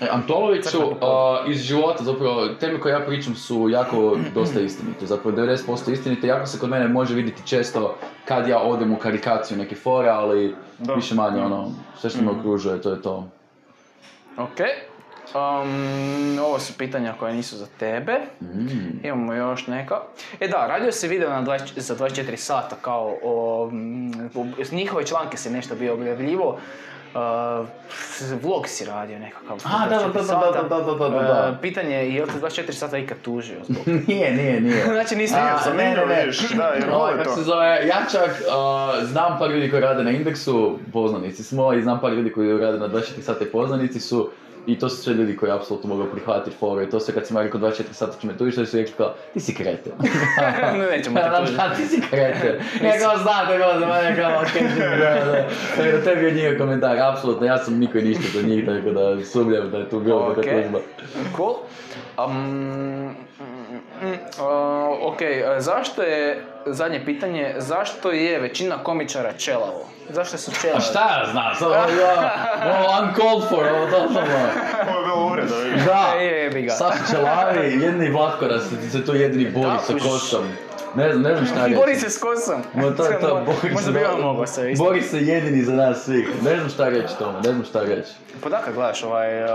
E, Antoloviću, a, iz života, zapravo, teme koje ja pričam su jako dosta istinite, zapravo 90% istinite, jako se kod mene može vidjeti često kad ja odem u karikaciju neke fore, ali Da. više manje ono, sve što me okružuje, to je to. Ok. Um, ovo su pitanja koja nisu za tebe. Mm. Imamo još neka. E da, radio se video na 20, za 24 sata kao o, mm, s njihove članke se nešto bio objavljivo. Uh, vlog si radio nekakav. A, da, da, 24 da, da, da, da, da, da, da. Uh, pitanje je je li te 24 sata ikad tužio zbog nije, nije, nije. Znači niste A, Za ne, ne, mene, ne. vidiš, da, jer vole kako to. se zove, ja čak uh, znam par ljudi koji rade na indeksu, poznanici smo, i znam par ljudi koji rade na 24 sata i poznanici su, i to su sve ljudi koji apsolutno mogu prihvatiti fore, i to sve kad sam ja rekao 24 sata će me tužiti, su rekli kao, ti si kreten. Ne, nećemo te Ja, tužiti. Da, ti si kreten. Ja kao znam, to kao za mene kao, okej, da, da. Da to je bio njihov komentar, apsolutno, ja sam niko i ništa za njih, tako da sumnjam da je tu bilo Ok. kakva tužba. Cool. Um, ok, uh, zašto je, zadnje pitanje, zašto je većina komičara čelavo? Zašto su čelavi? A šta ja znam, sad ovo ja, ovo uncalled for, ovo totalno. Ovo je bilo uvreda. Da, E, jebi ga. Saša Čelavi, jedni Vlatko da se, se tu jedini bori Da, sa kosom. Ne znam, ne znam šta reći. Bori se s kosom. Ma to je to, Mo- bori Možda se. bi on mogao se isto. Bori se jedini za nas svih. Ne znam šta reći tome, ne znam šta reći. Pa da, kad gledaš ovaj... Uh,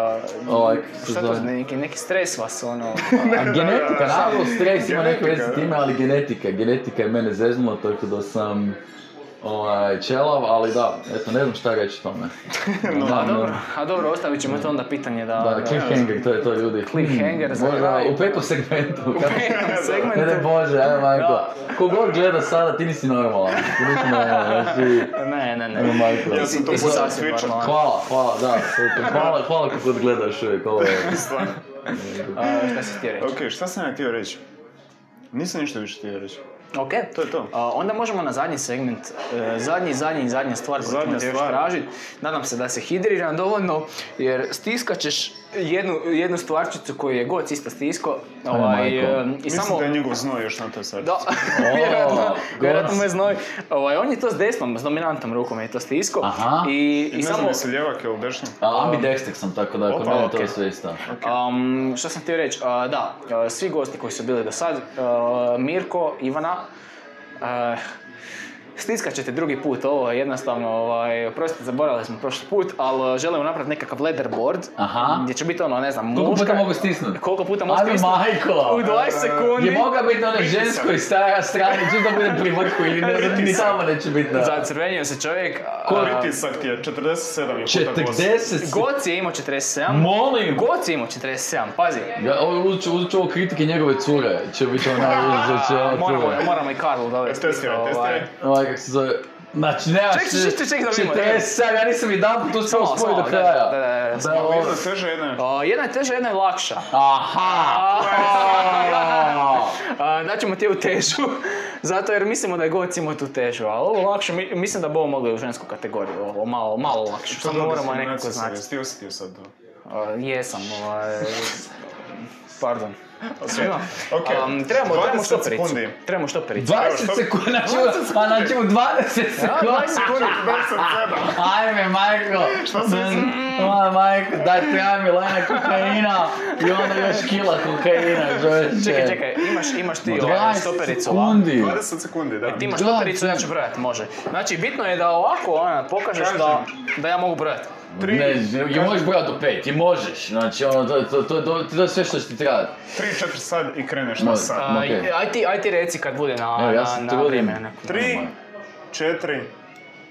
Ovaj, šta to, neki, neki stres vas, ono... A genetika, naravno stres ima neke veze s time, ali genetika, genetika je mene zeznula, tako da sam ovaj, čelav, ali da, eto, ne znam šta reći tome. Da, a dobro, a dobro, ostavit ćemo to onda pitanje da... Da, cliffhanger, to je to ljudi. Cliffhanger za kraj. U petom segmentu. U petom segmentu. Ne, Bože, ajmo majko. Da. Kogod gleda sada, ti nisi normalan. Ti nisi normalan, znači... Ne, ne, ne. Ajmo majko. Ja sam to normalan. Hvala, hvala, da. super. Hvala, hvala kako gledaš uvijek, ovo je... Stvarno. A, šta si htio reći? Ok, šta sam ja htio reći? Nisam ništa više htio reći. Ok, To je to. A, onda možemo na zadnji segment, e, zadnji, zadnji, zadnja stvar koju ćemo još tražiti. Nadam se da se hidriram dovoljno, jer stiskat ćeš jednu, jednu stvarčicu koju je god isto stisko. Ovaj, e, I Mislim samo... da je njegov znoj još na toj sad. Da, vjerojatno, O, vjerojatno me znoj. Ovaj, on je to s desnom, s dominantnom rukom je to stisko. Aha. I, I i ne znam samo... jesi lijevak ili desni? A, ambidexter sam, tako da kod mene je to sve isto. Um, što sam htio reći, a, da, a, svi gosti koji su bili do sad, a, Mirko, Ivana, a, stiskat ćete drugi put ovo, jednostavno, ovaj, oprostite, zaboravili smo prošli put, ali želimo napraviti nekakav leaderboard, Aha. gdje će biti ono, ne znam, Koliko puta muška- mogu stisnut? Koliko puta mogu Ajme stisnut? majko! U 20 sekundi. Je mogla biti na onoj ženskoj stara strani, čisto da budem pri vrhu ili ne znam, ni tamo neće biti na... Zacrvenio se čovjek. a, Pritisak ti je 47 i puta gos. 40... Goc je imao 47. Molim! Goc je imao 47, pazi. Ja, ovo uzet ću, uzet ću ovo kritike njegove cure, će biti ona, uzet će Moramo, cure. moramo i Karlu dovesti. Testiraj, isto, testiraj. Ovaj. Ovaj, kako se zove, Znači, nema Ček, ček, ček, ček da vidimo. 47, ja nisam jedan put uspio Samo, spojiti do da, kraja. da, da, da, Da, samo ovo- Jedna teža, jedna je... O, jedna je teža, jedna je lakša. Aha! Daćemo ti u težu, zato jer mislimo da je Goc imao tu težu, ali ovo lakše, mi- mislim da bi ovo mogli u žensku kategoriju, ovo malo, malo lakše, Što samo moramo je nekako znati. Jesi ti osjetio sad to? Jesam, ovaj... Pardon. Svima. Ok. Um, trebamo, 20 trebamo štopericu. sekundi. Trebamo štopericu. 20 sekundi, znači, a znači u 20 Ja, 20 sekundi. sekundi. 27. Ajme, majko. Šta si mislio? Ma, majko, daj treba mi lajna kokaina i onda još kila kokaina, čovječe. Čekaj, čekaj, imaš, imaš ti ovaj 20 štopericu ovako. sekundi. 20 sekundi, da. Ti imaš Da, štopericu, ja da. ću brojat, može. Znači, bitno je da ovako ona, pokažeš da, da ja mogu brojati. Tri. Ne, i možeš brojati do pet, i možeš, znači ono, to, to, to, to, to je sve što ti trebati. 3, 4 sad i kreneš na sad. A, okej. aj, ti, aj ti reci kad bude na, Evo, ja na, na vrijeme. neko. 3, 4,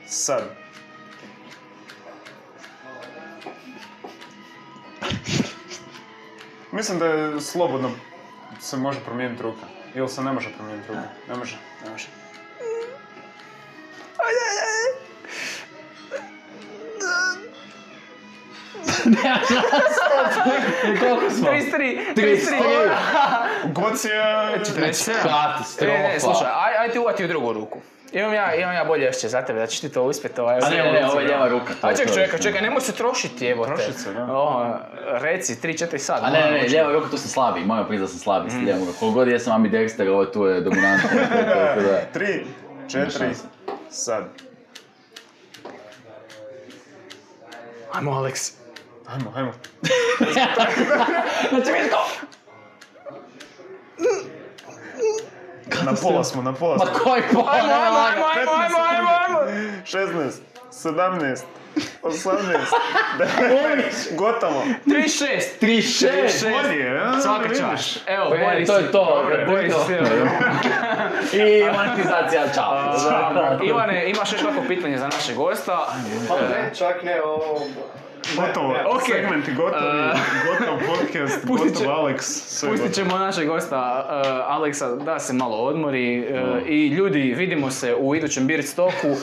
sad. Mislim da je slobodno se može promijeniti ruka. Ili se ne može promijeniti ruka? Ne može. Ne može. I koliko smo? 33, 33. Goc je... 47. Katastrofa. E, ne, slušaj, aj, aj ti uvati u drugu ruku. Imam ja, imam ja bolje osjećaj za tebe, da ćeš ti to uspjeti. Ovaj, A ne, ne, ne, ovo je lijeva ruka. to A čekaj, čekaj, čekaj, nemoj se trošiti, evo te. Trošit se, da. O, reci, 3-4 sad. A ne, ne, ne, ruka tu sam slabiji, moram priznat da sam slabiji Mm. s lijevom rukom. Koliko god jesam ambidexter, ovo tu je dominantno. tako da- 3, 4, šanse. sad. Ajmo, Alex. Ajmo, ajmo. Znači, vidiš to? Na pola smo, na pola Ma smo. koji pola, Ajmo, ajmo, ajmo, ajmo, 15 ajmo, ajmo, ajmo. 16, 17, 18, 19, gotovo. 3-6. 3-6. Bolje, a? Svaka čast. Evo, E, bolji to je to, Bolji si. I monetizacija, čao. Ivane, imaš još kako pitanje za našeg gosta? Pa ne, čak ne, ovo... Gotovo, Ok. segmenti gotovi, gotov podcast, pustit će- gotov Alex, sve Pustit gotovo. ćemo našeg gosta uh, Aleksa da se malo odmori uh, i ljudi vidimo se u idućem Beard Stoku. Uh,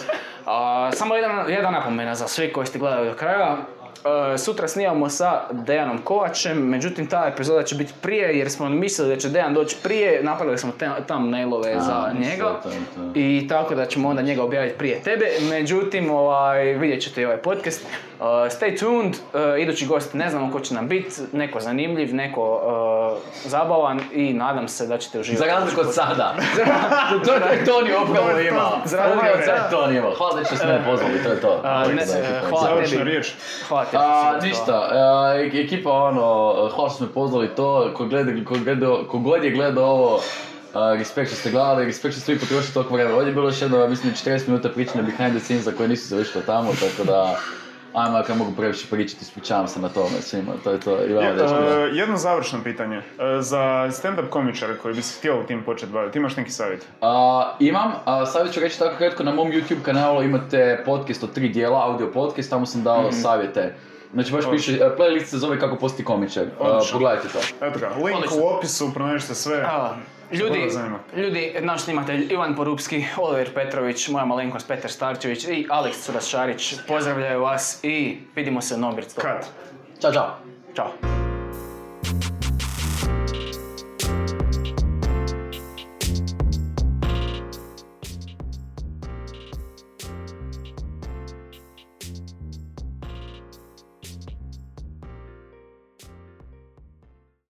samo jedan, jedan napomena za sve koji ste gledali do kraja. Uh, sutra snimamo sa Dejanom Kovačem, međutim ta epizoda će biti prije jer smo mislili da će Dejan doći prije, napravili smo te, thumbnailove za njega to, to. i tako da ćemo onda njega objaviti prije tebe, međutim ovaj, vidjet ćete i ovaj podcast. Uh, stay tuned, uh, idući gost ne znamo ko će nam biti, neko zanimljiv, neko uh, zabavan i nadam se da ćete uživati. Za razliku od sada. to je to Toni upravo imao. Za razliku od sad sada. Toni imao. Hvala da ste se mene pozvali, to je to. Za hvala tebi. Hvala tebi. Što ništa, e- ekipa ono, hvala što ste me pozvali to, ko, gleda, ko, gledao, ko god je gledao ovo, a, respekt što ste gledali, respekt što ste vi potrošili toliko vremena. Ovdje je bilo još jedno, mislim, 40 minuta pričanja behind the scenes koje nisu završile tamo, tako da, ajmo, ako ja mogu previše pričati, ispričavam se na tome svima, to je to, i vama Je- dečki, e, jedno završno pitanje. E, za stand-up komičare koji bi se htjeli tim početi baviti, imaš neki savjet? A, imam, a, savjet ću reći tako kratko, na mom YouTube kanalu imate podcast od tri dijela, audio podcast, tamo sam dao savjete. Znači baš piše, e, playlist se zove kako postati komičar, pogledajte to. Eto ga, link Odlično. u opisu, pronađite sve. A, Ljudi, ljudi, naš snimatelj Ivan Porupski, Oliver Petrović, moja malenkost Petar Starčević i Aleks Curas Šarić pozdravljaju vas i vidimo se u Nobird Kad? Ćao, čao. Ćao.